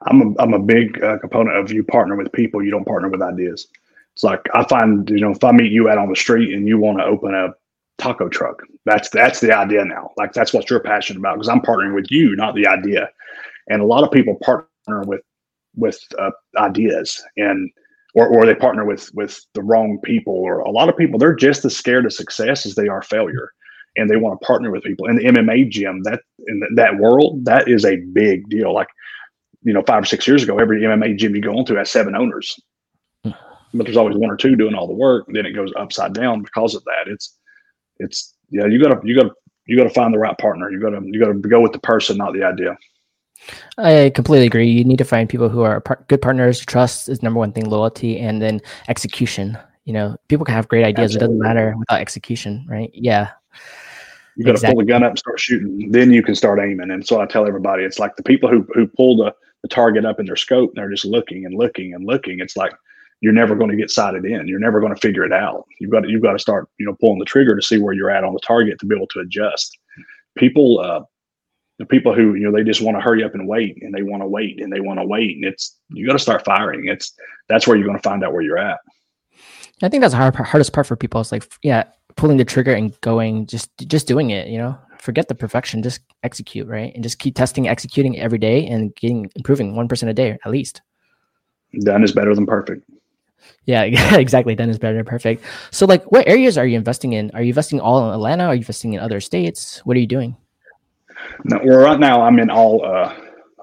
I'm a, I'm a big uh, component of you partner with people. You don't partner with ideas. It's like I find you know if I meet you out on the street and you want to open a taco truck, that's that's the idea now. Like that's what you're passionate about because I'm partnering with you, not the idea. And a lot of people partner with with uh, ideas and or, or they partner with with the wrong people or a lot of people they're just as scared of success as they are failure and they want to partner with people in the mma gym that in that world that is a big deal like you know, five or six years ago, every MMA gym you go into has seven owners, but there's always one or two doing all the work. Then it goes upside down because of that. It's, it's, yeah, you gotta, you gotta, you gotta find the right partner. You gotta, you gotta go with the person, not the idea. I completely agree. You need to find people who are par- good partners. Trust is number one thing, loyalty, and then execution. You know, people can have great ideas. Absolutely. It doesn't matter without execution, right? Yeah. You got to exactly. pull the gun up and start shooting. Then you can start aiming. And so I tell everybody, it's like the people who who pull the the target up in their scope and they're just looking and looking and looking. It's like you're never going to get sighted in. You're never going to figure it out. You've got to, you've got to start, you know, pulling the trigger to see where you're at on the target to be able to adjust. People, uh, the people who you know they just want to hurry up and wait and they want to wait and they want to wait and it's you got to start firing. It's that's where you're going to find out where you're at. I think that's the hard, hardest part for people. It's like yeah, pulling the trigger and going, just just doing it. You know, forget the perfection, just execute, right? And just keep testing, executing every day and getting improving 1% a day at least. Done is better than perfect. Yeah, exactly. Done is better than perfect. So like what areas are you investing in? Are you investing all in Atlanta? Are you investing in other states? What are you doing? No, well, right now I'm in all uh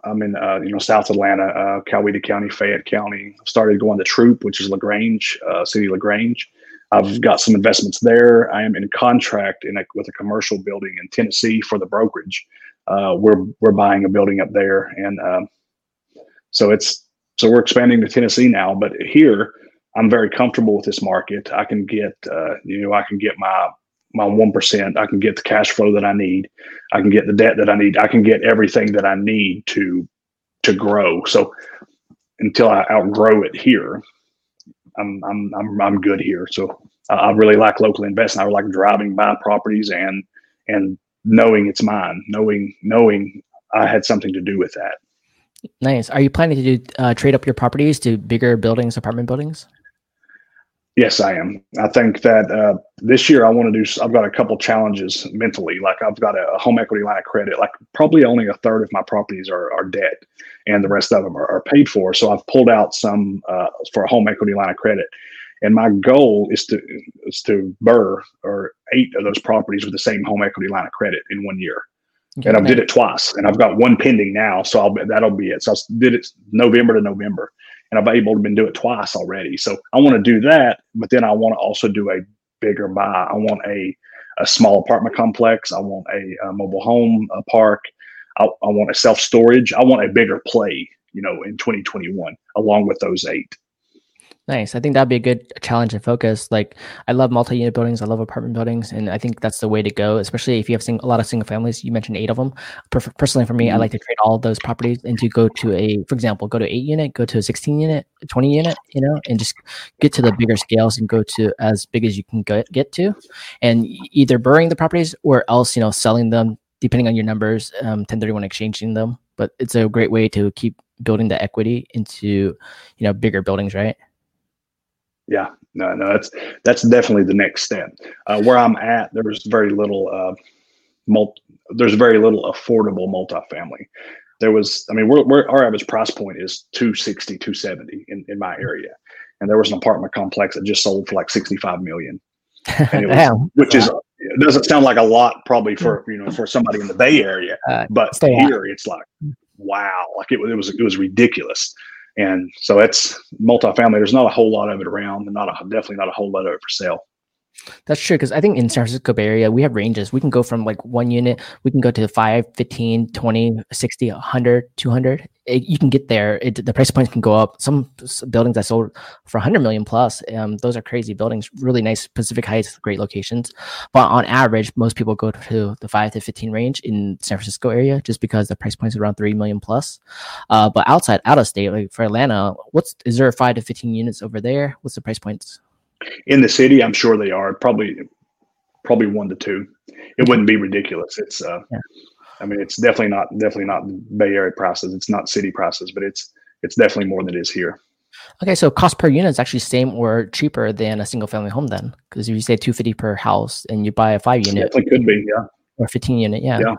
I'm in uh, you know South Atlanta, uh, Coweta County, Fayette County. I've started going to Troup, which is Lagrange, uh, City Lagrange. I've got some investments there. I am in contract in a, with a commercial building in Tennessee for the brokerage. Uh, we're we're buying a building up there, and um, so it's so we're expanding to Tennessee now. But here, I'm very comfortable with this market. I can get uh, you know I can get my my one percent. I can get the cash flow that I need. I can get the debt that I need. I can get everything that I need to to grow. So until I outgrow it here, I'm I'm I'm I'm good here. So uh, I really like local investing. I like driving by properties and and knowing it's mine, knowing knowing I had something to do with that. Nice. Are you planning to do uh, trade up your properties to bigger buildings, apartment buildings? Yes, I am. I think that uh, this year I want to do. I've got a couple challenges mentally. Like I've got a home equity line of credit. Like probably only a third of my properties are, are debt, and the rest of them are, are paid for. So I've pulled out some uh, for a home equity line of credit, and my goal is to is to BRRRR or eight of those properties with the same home equity line of credit in one year. Okay, and I did it twice, and I've got one pending now. So I'll that'll be it. So I did it November to November and I've able to been do it twice already. So I want to do that, but then I want to also do a bigger buy. I want a a small apartment complex. I want a, a mobile home a park. I, I want a self storage. I want a bigger play. You know, in 2021, along with those eight. Nice. I think that'd be a good challenge and focus. Like, I love multi-unit buildings. I love apartment buildings, and I think that's the way to go. Especially if you have sing- a lot of single families. You mentioned eight of them. Per- personally, for me, mm-hmm. I like to trade all those properties and to go to a, for example, go to eight unit, go to a sixteen unit, twenty unit, you know, and just get to the bigger scales and go to as big as you can get get to, and either burying the properties or else, you know, selling them depending on your numbers, um, 1031 exchanging them. But it's a great way to keep building the equity into, you know, bigger buildings, right? yeah no no that's that's definitely the next step. Uh, where i'm at there's very little uh multi, there's very little affordable multifamily. There was i mean we're, we're, our average price point is 260 270 in, in my area. And there was an apartment complex that just sold for like 65 million. Was, which is it doesn't sound like a lot probably for you know for somebody in the bay area uh, but here it's like wow like it, it was it was ridiculous and so it's multifamily. There's not a whole lot of it around, and not a, definitely not a whole lot of it for sale. That's true because I think in San Francisco Bay Area, we have ranges. We can go from like one unit, we can go to 5, 15, 20, 60, 100, 200. It, you can get there. It, the price points can go up. Some buildings I sold for 100 million plus. Um, those are crazy buildings, really nice Pacific Heights, great locations. But on average, most people go to the 5 to 15 range in San Francisco area just because the price points around 3 million plus. Uh, but outside, out of state, like for Atlanta, what's is there 5 to 15 units over there? What's the price points? In the city, I'm sure they are probably probably one to two. It wouldn't be ridiculous. It's uh, yeah. I mean, it's definitely not definitely not Bay Area prices. It's not city prices, but it's it's definitely more than it is here. Okay, so cost per unit is actually same or cheaper than a single family home then, because if you say two fifty per house and you buy a five unit, definitely could be, yeah, or fifteen unit, yeah. yeah.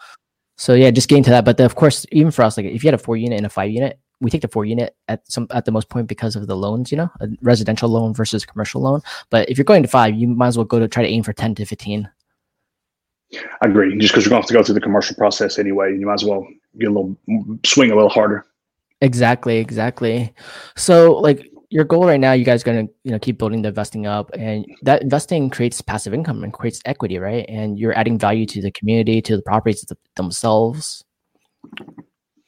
So yeah, just getting to that, but the, of course, even for us, like if you had a four unit and a five unit, we take the four unit at some at the most point because of the loans, you know, a residential loan versus commercial loan. But if you're going to five, you might as well go to try to aim for ten to fifteen. I agree. Just because you're going to have to go through the commercial process anyway, you might as well get a little swing a little harder. Exactly, exactly. So like your goal right now, you guys going to you know keep building the investing up, and that investing creates passive income and creates equity, right? And you're adding value to the community, to the properties themselves.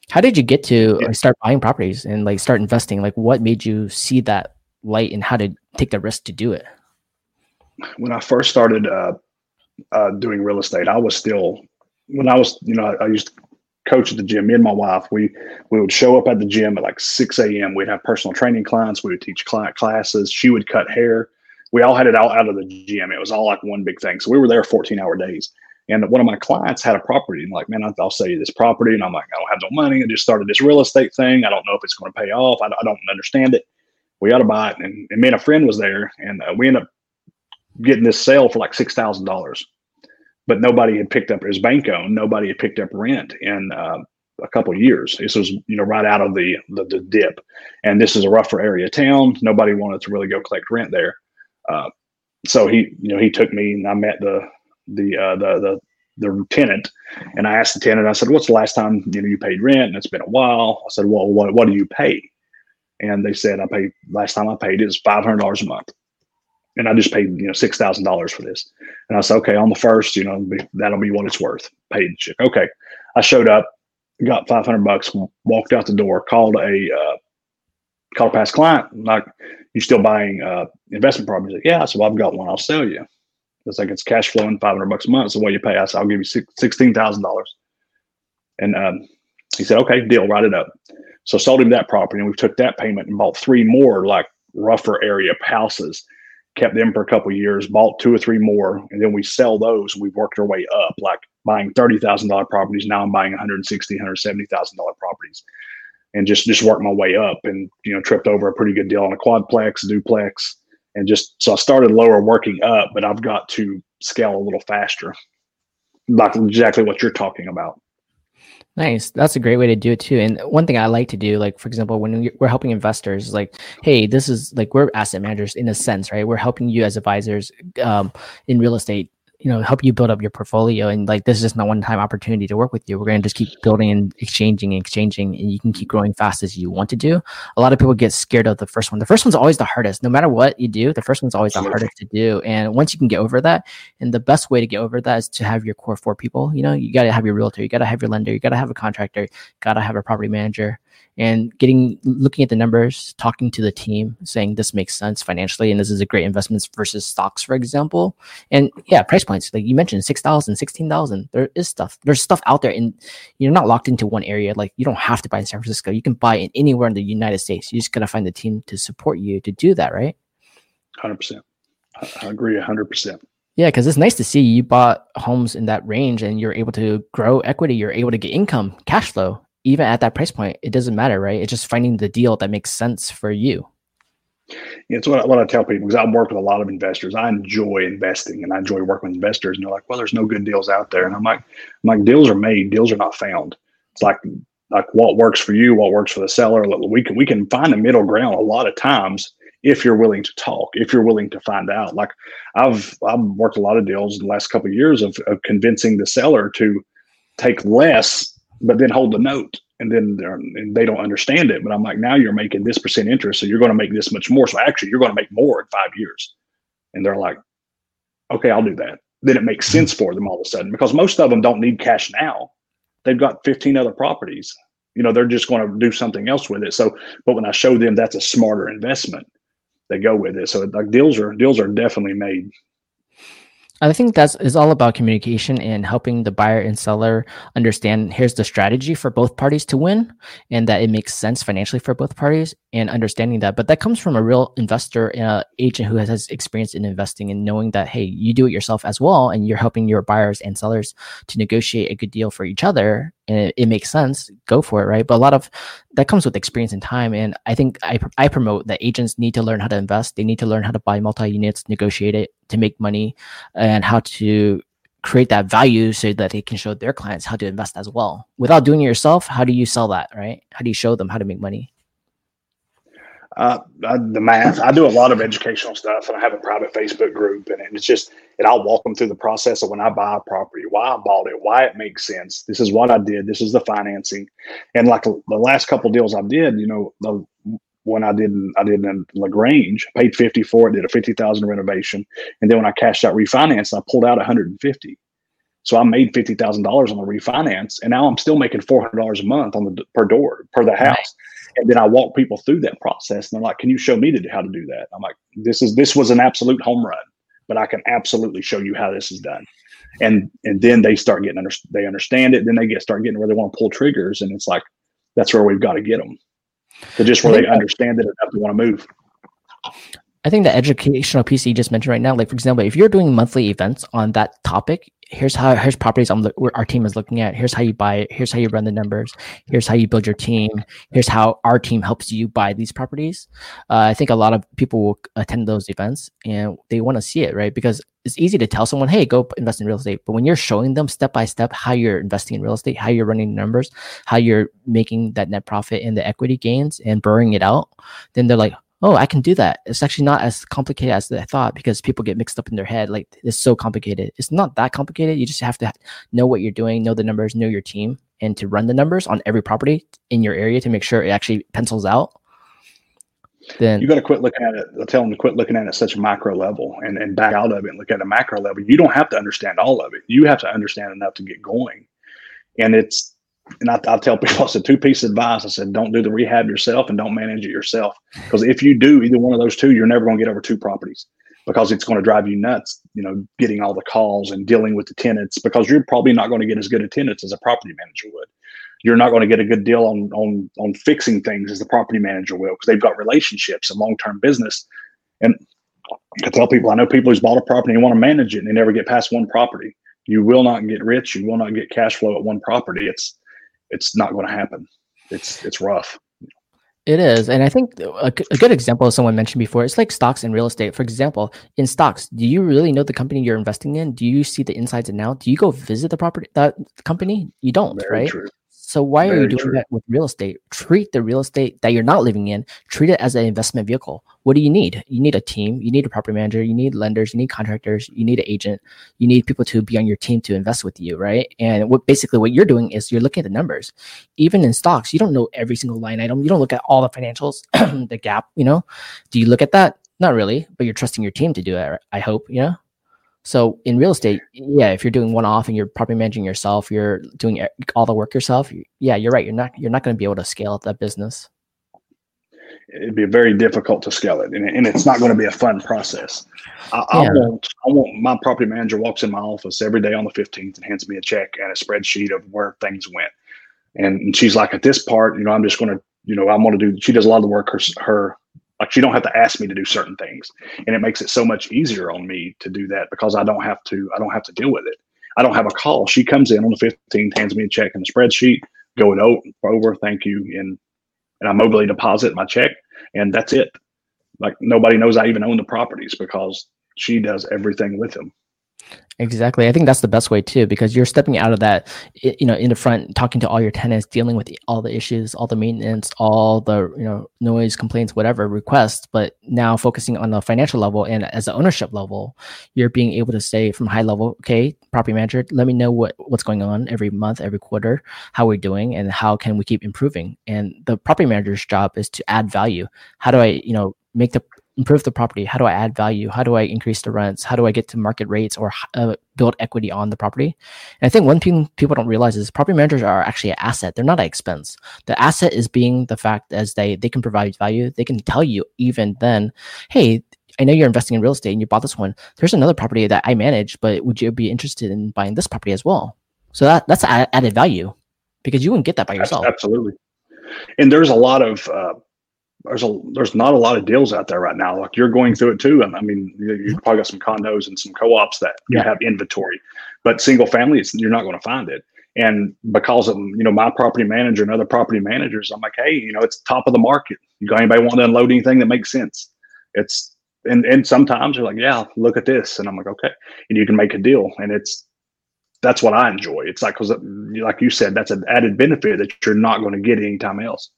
How did you get to start buying properties and like start investing? Like, what made you see that light and how to take the risk to do it? When I first started uh, uh, doing real estate, I was still when I was, you know, I, I used to coach at the gym. Me and my wife, we we would show up at the gym at like six a.m. We'd have personal training clients. We would teach client classes. She would cut hair. We all had it all out of the gym. It was all like one big thing. So we were there 14 hour days. And one of my clients had a property and like, man, I'll sell you this property. And I'm like, I don't have no money. I just started this real estate thing. I don't know if it's going to pay off. I, I don't understand it. We to buy it. And, and me and a friend was there and uh, we ended up getting this sale for like $6,000. But nobody had picked up his bank owned. Nobody had picked up rent in uh, a couple years. This was you know right out of the, the, the dip, and this is a rougher area town. Nobody wanted to really go collect rent there. Uh, so he you know he took me and I met the the uh, the the the tenant and I asked the tenant, I said, What's the last time you know you paid rent? And it's been a while. I said, Well, what what do you pay? And they said I paid last time I paid was five hundred dollars a month. And I just paid, you know, six thousand dollars for this. And I said, Okay, on the first, you know, that'll be what it's worth. Paid. Okay. I showed up, got five hundred bucks, walked out the door, called a uh, called a past client, like, you still buying uh, investment properties? Like, yeah. So well, I've got one, I'll sell you. It's like it's cash flowing 500 bucks a month. So what you pay us, I'll give you $16,000. And um, he said, okay, deal, write it up. So sold him that property and we took that payment and bought three more like rougher area houses, kept them for a couple years, bought two or three more. And then we sell those. We've worked our way up, like buying $30,000 properties. Now I'm buying 160, $170,000 properties and just, just worked my way up and, you know, tripped over a pretty good deal on a quadplex, duplex, and just so I started lower, working up, but I've got to scale a little faster, like exactly what you're talking about. Nice. That's a great way to do it too. And one thing I like to do, like for example, when we're helping investors, like, hey, this is like we're asset managers in a sense, right? We're helping you as advisors um, in real estate you know help you build up your portfolio. And like this is just not one time opportunity to work with you. We're going to just keep building and exchanging and exchanging and you can keep growing fast as you want to do. A lot of people get scared of the first one. The first one's always the hardest. No matter what you do the first one's always the hardest to do. And once you can get over that and the best way to get over that is to have your core four people. You know you got to have your realtor you got to have your lender you got to have a contractor got to have a property manager and getting looking at the numbers, talking to the team, saying this makes sense financially and this is a great investment versus stocks, for example. And yeah, price points like you mentioned, six thousand, sixteen thousand. There is stuff. There's stuff out there, and you're not locked into one area. Like you don't have to buy in San Francisco. You can buy in anywhere in the United States. You just gotta find the team to support you to do that, right? Hundred percent. I agree, hundred percent. Yeah, because it's nice to see you bought homes in that range and you're able to grow equity. You're able to get income, cash flow, even at that price point, it doesn't matter, right? It's just finding the deal that makes sense for you. It's what I, what I tell people because I've worked with a lot of investors. I enjoy investing and I enjoy working with investors. And they're like, "Well, there's no good deals out there." And I'm like, "I'm like, deals are made. Deals are not found. It's like like what works for you, what works for the seller. We can we can find a middle ground a lot of times if you're willing to talk, if you're willing to find out. Like I've I've worked a lot of deals in the last couple of years of, of convincing the seller to take less but then hold the note and then and they don't understand it. But I'm like, now you're making this percent interest, so you're going to make this much more. So actually, you're going to make more in five years. And they're like, okay, I'll do that. Then it makes hmm. sense for them all of a sudden because most of them don't need cash now. They've got 15 other properties. You know, they're just going to do something else with it. So, but when I show them that's a smarter investment, they go with it. So, like deals are deals are definitely made I think that's is all about communication and helping the buyer and seller understand here's the strategy for both parties to win and that it makes sense financially for both parties and understanding that. But that comes from a real investor and uh, agent who has, has experience in investing and knowing that hey, you do it yourself as well and you're helping your buyers and sellers to negotiate a good deal for each other and it, it, makes sense, go for it, right? But a lot of that comes with experience and time. And I think I, I promote that agents need to learn how to invest. They need to learn how to buy multi units, negotiate it to make money, and how to create that value so that they can show their clients how to invest as well. Without doing it yourself, how do you sell that, right? How do you show them how to make money? Uh, the math. I do a lot of educational stuff, and I have a private Facebook group, and it's just and I'll walk them through the process of when I buy a property, why I bought it, why it makes sense. This is what I did. This is the financing, and like the last couple deals I did, you know, the when I did I did in Lagrange, paid fifty for it, did a fifty thousand renovation, and then when I cashed out refinance, I pulled out one hundred and fifty. So I made fifty thousand dollars on the refinance, and now I'm still making four hundred dollars a month on the per door per the house. And then I walk people through that process, and they're like, "Can you show me to, how to do that?" I'm like, "This is this was an absolute home run, but I can absolutely show you how this is done." And and then they start getting under, they understand it. Then they get start getting where they want to pull triggers, and it's like that's where we've got to get them to just where they understand it enough to want to move. I think the educational piece you just mentioned right now, like for example, if you're doing monthly events on that topic, here's how here's properties I'm our team is looking at. Here's how you buy it. Here's how you run the numbers. Here's how you build your team. Here's how our team helps you buy these properties. Uh, I think a lot of people will attend those events and they want to see it, right? Because it's easy to tell someone, hey, go invest in real estate. But when you're showing them step by step how you're investing in real estate, how you're running numbers, how you're making that net profit and the equity gains and burning it out, then they're like, oh, I can do that. It's actually not as complicated as I thought because people get mixed up in their head. Like it's so complicated. It's not that complicated. You just have to know what you're doing, know the numbers, know your team, and to run the numbers on every property in your area to make sure it actually pencils out. Then you got to quit looking at it. I tell them to quit looking at it at such a micro level and, and back out of it and look at a macro level. You don't have to understand all of it. You have to understand enough to get going. And it's and I, I, tell people, I said, two pieces of advice. I said, don't do the rehab yourself and don't manage it yourself. Because if you do either one of those two, you're never going to get over two properties because it's going to drive you nuts, you know, getting all the calls and dealing with the tenants because you're probably not going to get as good a tenants as a property manager would. You're not going to get a good deal on on on fixing things as the property manager will because they've got relationships and long term business. And I tell people, I know people who's bought a property and want to manage it and they never get past one property. You will not get rich. You will not get cash flow at one property. It's it's not going to happen. It's it's rough. It is, and I think a, a good example, someone mentioned before, it's like stocks and real estate. For example, in stocks, do you really know the company you're investing in? Do you see the insides and out? Do you go visit the property that company? You don't, Very right? True. So why Very are you doing true. that with real estate? Treat the real estate that you're not living in, treat it as an investment vehicle. What do you need? You need a team, you need a property manager, you need lenders, you need contractors, you need an agent, you need people to be on your team to invest with you, right? And what basically what you're doing is you're looking at the numbers. Even in stocks, you don't know every single line item. You don't look at all the financials, the GAAP, you know. Do you look at that? Not really, but you're trusting your team to do it, I hope, you know. So in real estate, yeah, if you're doing one off and you're property managing yourself, you're doing all the work yourself. Yeah, you're right. You're not you're not going to be able to scale up that business. It'd be very difficult to scale it, and, and it's not going to be a fun process. I, yeah. I, want I want my property manager walks in my office every day on the 15th and hands me a check and a spreadsheet of where things went, and, and she's like, at this part, you know, I'm just going to, you know, I'm going to do. She does a lot of the work her her like you don't have to ask me to do certain things, and it makes it so much easier on me to do that because I don't have to. I don't have to deal with it. I don't have a call. She comes in on the 15th, hands me a check and a spreadsheet, go it over, thank you, and and I mobilely deposit my check, and that's it. Like nobody knows I even own the properties because she does everything with them. Exactly. I think that's the best way too, because you're stepping out of that, you know, in the front, talking to all your tenants, dealing with all the issues, all the maintenance, all the, you know, noise complaints, whatever requests, but now focusing on the financial level and as the ownership level, you're being able to say from high level, okay, property manager, let me know what, what's going on every month, every quarter, how we're doing and how can we keep improving. And the property manager's job is to add value. How do I, you know, make the improve the property? How do I add value? How do I increase the rents? How do I get to market rates or uh, build equity on the property? And I think one thing people don't realize is property managers are actually an asset. They're not an expense. The asset is being the fact as they they can provide value. They can tell you even then, hey, I know you're investing in real estate and you bought this one. There's another property that I manage, but would you be interested in buying this property as well? So that that's added value because you wouldn't get that by yourself. Absolutely. And there's a lot of uh, there's a there's not a lot of deals out there right now. Like you're going through it too. I mean, you, you mm-hmm. probably got some condos and some co-ops that you have inventory, but single family, you're not going to find it. And because of you know my property manager and other property managers, I'm like, hey, you know, it's top of the market. You got anybody want to unload anything that makes sense? It's and and sometimes you're like, yeah, look at this, and I'm like, okay, and you can make a deal, and it's that's what I enjoy. It's like because like you said, that's an added benefit that you're not going to get anytime else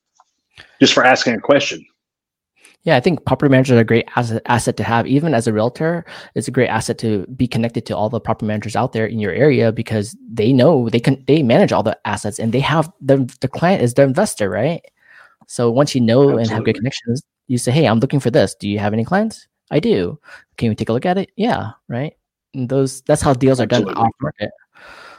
just for asking a question. Yeah, I think property managers are a great asset, asset to have. Even as a realtor, it's a great asset to be connected to all the property managers out there in your area because they know they can they manage all the assets and they have the the client is their investor, right? So once you know Absolutely. and have good connections, you say, "Hey, I'm looking for this. Do you have any clients?" I do. Can we take a look at it? Yeah, right. And those that's how deals Absolutely. are done off market.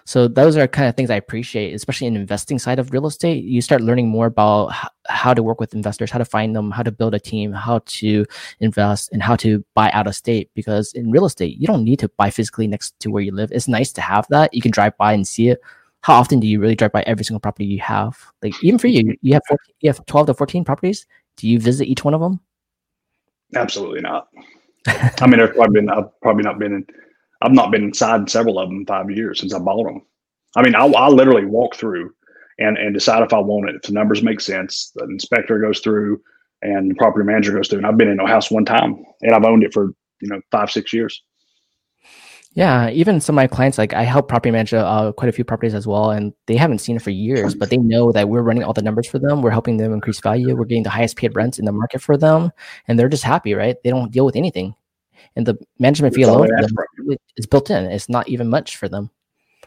So those are kind of things I appreciate, especially in investing side of real estate. You start learning more about h- how to work with investors, how to find them, how to build a team, how to invest, and how to buy out of state. Because in real estate, you don't need to buy physically next to where you live. It's nice to have that. You can drive by and see it. How often do you really drive by every single property you have? Like even for you, you have 14, you have twelve to fourteen properties. Do you visit each one of them? Absolutely not. I mean, there's probably been I've probably not been in. I've not been inside several of them in five years since I bought them. I mean, I, I literally walk through and and decide if I want it. If the numbers make sense, the inspector goes through and the property manager goes through. And I've been in a house one time, and I've owned it for you know five six years. Yeah, even some of my clients, like I help property manage uh, quite a few properties as well, and they haven't seen it for years, but they know that we're running all the numbers for them. We're helping them increase value. We're getting the highest paid rents in the market for them, and they're just happy, right? They don't deal with anything, and the management fee alone is built in. It's not even much for them,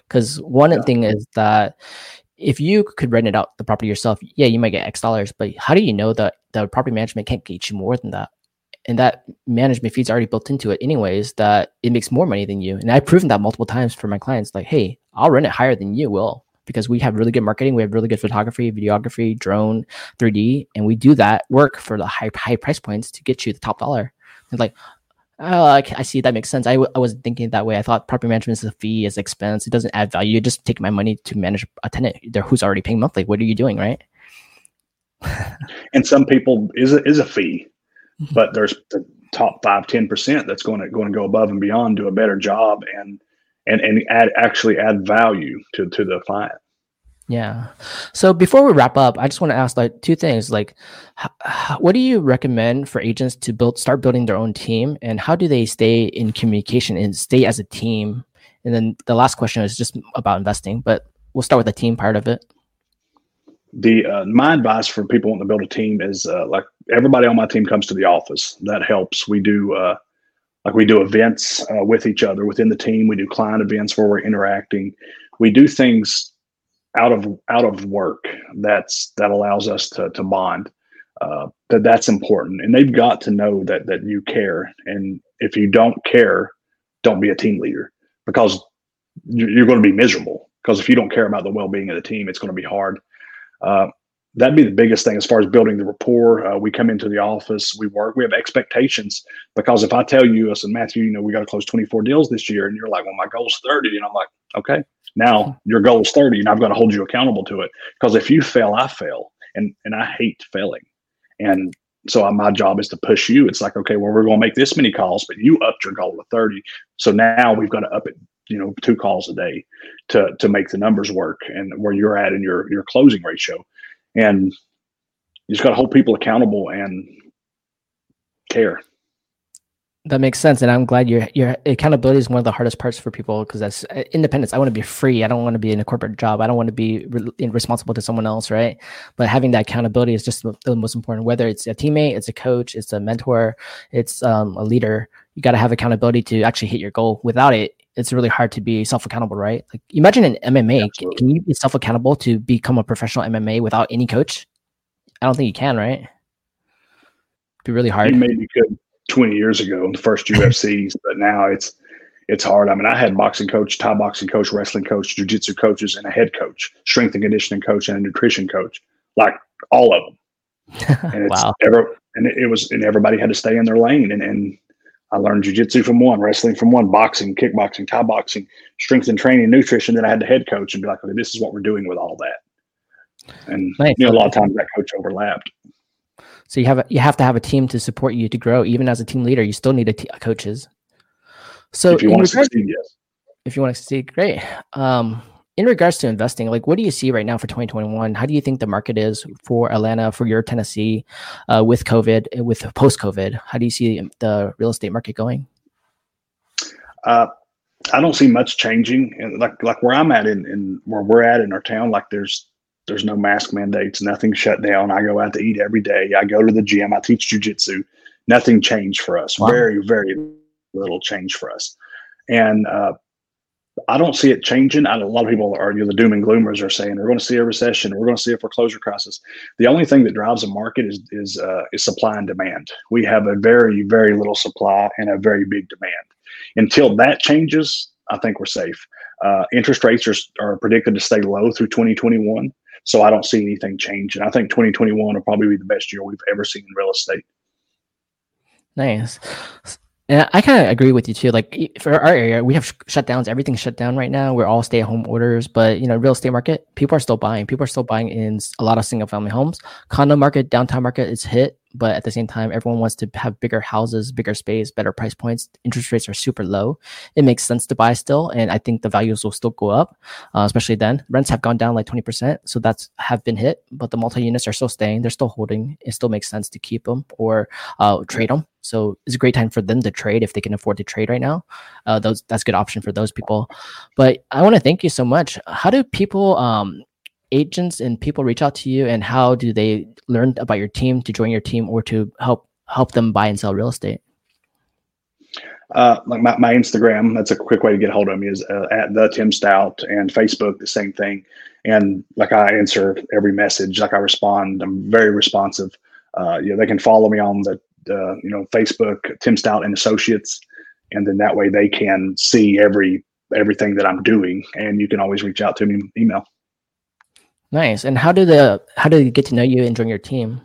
because one yeah. thing is that if you could rent it out the property yourself, yeah, you might get X dollars, but how do you know that the property management can't get you more than that? and that management fee's already built into it anyways that it makes more money than you and i've proven that multiple times for my clients like hey i'll rent it higher than you will because we have really good marketing we have really good photography videography drone 3d and we do that work for the high high price points to get you the top dollar and like oh, I see that makes sense. I w- I wasn't thinking that way. I thought property management is a fee, is expense. It doesn't add value. You just take my money to manage a tenant there who's already paying monthly. What are you doing, right? and some people is a, is a fee mm-hmm. but there's the top five, 10% that's going to going to go above and beyond, do a better job and and and add actually add value to to the client. Yeah. So before we wrap up, I just want to ask like two things. Like, what do you recommend for agents to build, start building their own team, and how do they stay in communication and stay as a team? And then the last question is just about investing, but we'll start with the team part of it the uh, my advice for people wanting to build a team is uh, like everybody on my team comes to the office. That helps. We do uh, like we do events uh, with each other within the team. We do client events where we're interacting. We do things out of out of work. That's that allows us to to bond. Uh, that that's important, and they've got to know that that you care. And if you don't care, don't be a team leader because you're going to be miserable. Because if you don't care about the well being of the team, it's going to be hard uh, that'd be the biggest thing as far as building the rapport. Uh, we come into the office, we work, we have expectations because if I tell you, I said, Matthew, you know, we got to close 24 deals this year, and you're like, well, my goal's 30. And I'm like, okay, now your goal is 30, and I've got to hold you accountable to it because if you fail, I fail. And, and I hate failing. And so uh, my job is to push you. It's like, okay, well, we're going to make this many calls, but you upped your goal to 30. So now we've got to up it you know two calls a day to to make the numbers work and where you're at in your your closing ratio and you just got to hold people accountable and care that makes sense, and I'm glad your your accountability is one of the hardest parts for people because that's uh, independence. I want to be free. I don't want to be in a corporate job. I don't want to be re- responsible to someone else, right? But having that accountability is just the most important. Whether it's a teammate, it's a coach, it's a mentor, it's um, a leader. You got to have accountability to actually hit your goal. Without it, it's really hard to be self accountable, right? Like imagine an MMA. Absolutely. Can you be self accountable to become a professional MMA without any coach? I don't think you can, right? It'd be really hard. You maybe could 20 years ago in the first UFCs, but now it's it's hard. I mean, I had boxing coach, Thai boxing coach, wrestling coach, jujitsu coaches, and a head coach, strength and conditioning coach, and a nutrition coach, like all of them. And it's wow. ever and it, it, was and everybody had to stay in their lane. And and I learned jujitsu from one, wrestling from one, boxing, kickboxing, Thai boxing, strength and training, nutrition. Then I had the head coach and be like, okay, this is what we're doing with all that. And nice. you know, a lot of times that coach overlapped. So you have a, you have to have a team to support you to grow. Even as a team leader, you still need a t- coaches. So if you want to succeed, yes. If you want to succeed, great. Um, in regards to investing, like what do you see right now for 2021? How do you think the market is for Atlanta, for your Tennessee, uh, with COVID, with post COVID? How do you see the real estate market going? Uh, I don't see much changing. Like like where I'm at in, in where we're at in our town, like there's there's no mask mandates, nothing shut down. I go out to eat every day. I go to the gym. I teach jujitsu. Nothing changed for us. Wow. Very, very little change for us. And uh, I don't see it changing. I, a lot of people are, you know, the doom and gloomers are saying we're going to see a recession. We're going to see a foreclosure crisis. The only thing that drives a market is is uh, is supply and demand. We have a very, very little supply and a very big demand. Until that changes, I think we're safe. Uh, interest rates are, are predicted to stay low through 2021. So I don't see anything changing. I think 2021 will probably be the best year we've ever seen in real estate. Nice. And I kind of agree with you too. Like for our area, we have shutdowns. Everything's shut down right now. We're all stay at home orders, but you know, real estate market, people are still buying. People are still buying in a lot of single family homes. Condo market, downtown market is hit but at the same time, everyone wants to have bigger houses, bigger space, better price points. Interest rates are super low. It makes sense to buy still, and I think the values will still go up, uh, especially then. Rents have gone down like twenty percent, so that's have been hit, but the multi units are still staying. They're still holding. It still makes sense to keep them or uh, trade them. So it's a great time for them to trade if they can afford to trade right now. Uh, those that's a good option for those people. But I want to thank you so much. How do people, um, agents and people reach out to you, and how do they learn about your team to join your team or to help help them buy and sell real estate? Uh, like my, my Instagram, that's a quick way to get hold of me is uh, at the Tim Stout and Facebook, the same thing. And like I answer every message, like I respond, I'm very responsive. Uh, you know, they can follow me on the you know Facebook, Tim Stout and Associates, and then that way they can see every everything that I'm doing, and you can always reach out to me email. Nice. And how do the how do you get to know you and join your team?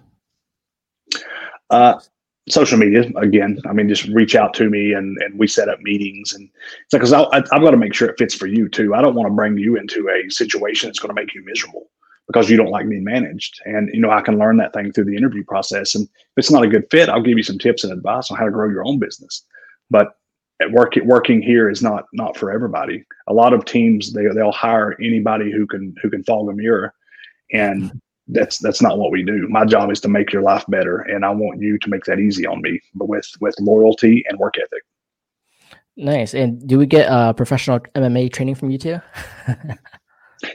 Uh, social media again. I mean, just reach out to me, and and we set up meetings, and it's like because I've got to make sure it fits for you too. I don't want to bring you into a situation that's going to make you miserable because you don't like being managed. And you know, I can learn that thing through the interview process. And if it's not a good fit, I'll give you some tips and advice on how to grow your own business. But work, working here is not not for everybody. A lot of teams they they'll hire anybody who can who can fog the mirror, and that's that's not what we do. My job is to make your life better, and I want you to make that easy on me, but with with loyalty and work ethic. Nice. And do we get uh, professional MMA training from you too?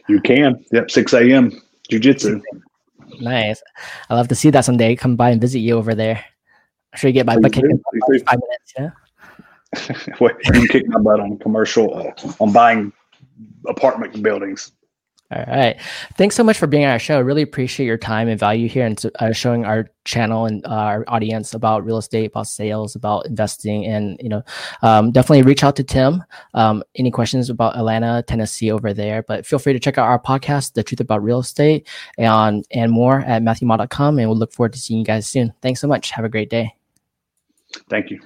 You can. Yep. 6 a.m. Jiu-jitsu. Nice. i love to see that someday. Come by and visit you over there. I'm sure you get my butt kicked in five minutes. Yeah. you kick my butt on commercial, uh, on buying apartment buildings. All right. Thanks so much for being on our show. Really appreciate your time and value here and uh, showing our channel and uh, our audience about real estate, about sales, about investing, and you know, um, definitely reach out to Tim. Um, any questions about Atlanta, Tennessee over there? But feel free to check out our podcast, The Truth About Real Estate, and and more at MatthewMott.com. And we'll look forward to seeing you guys soon. Thanks so much. Have a great day. Thank you.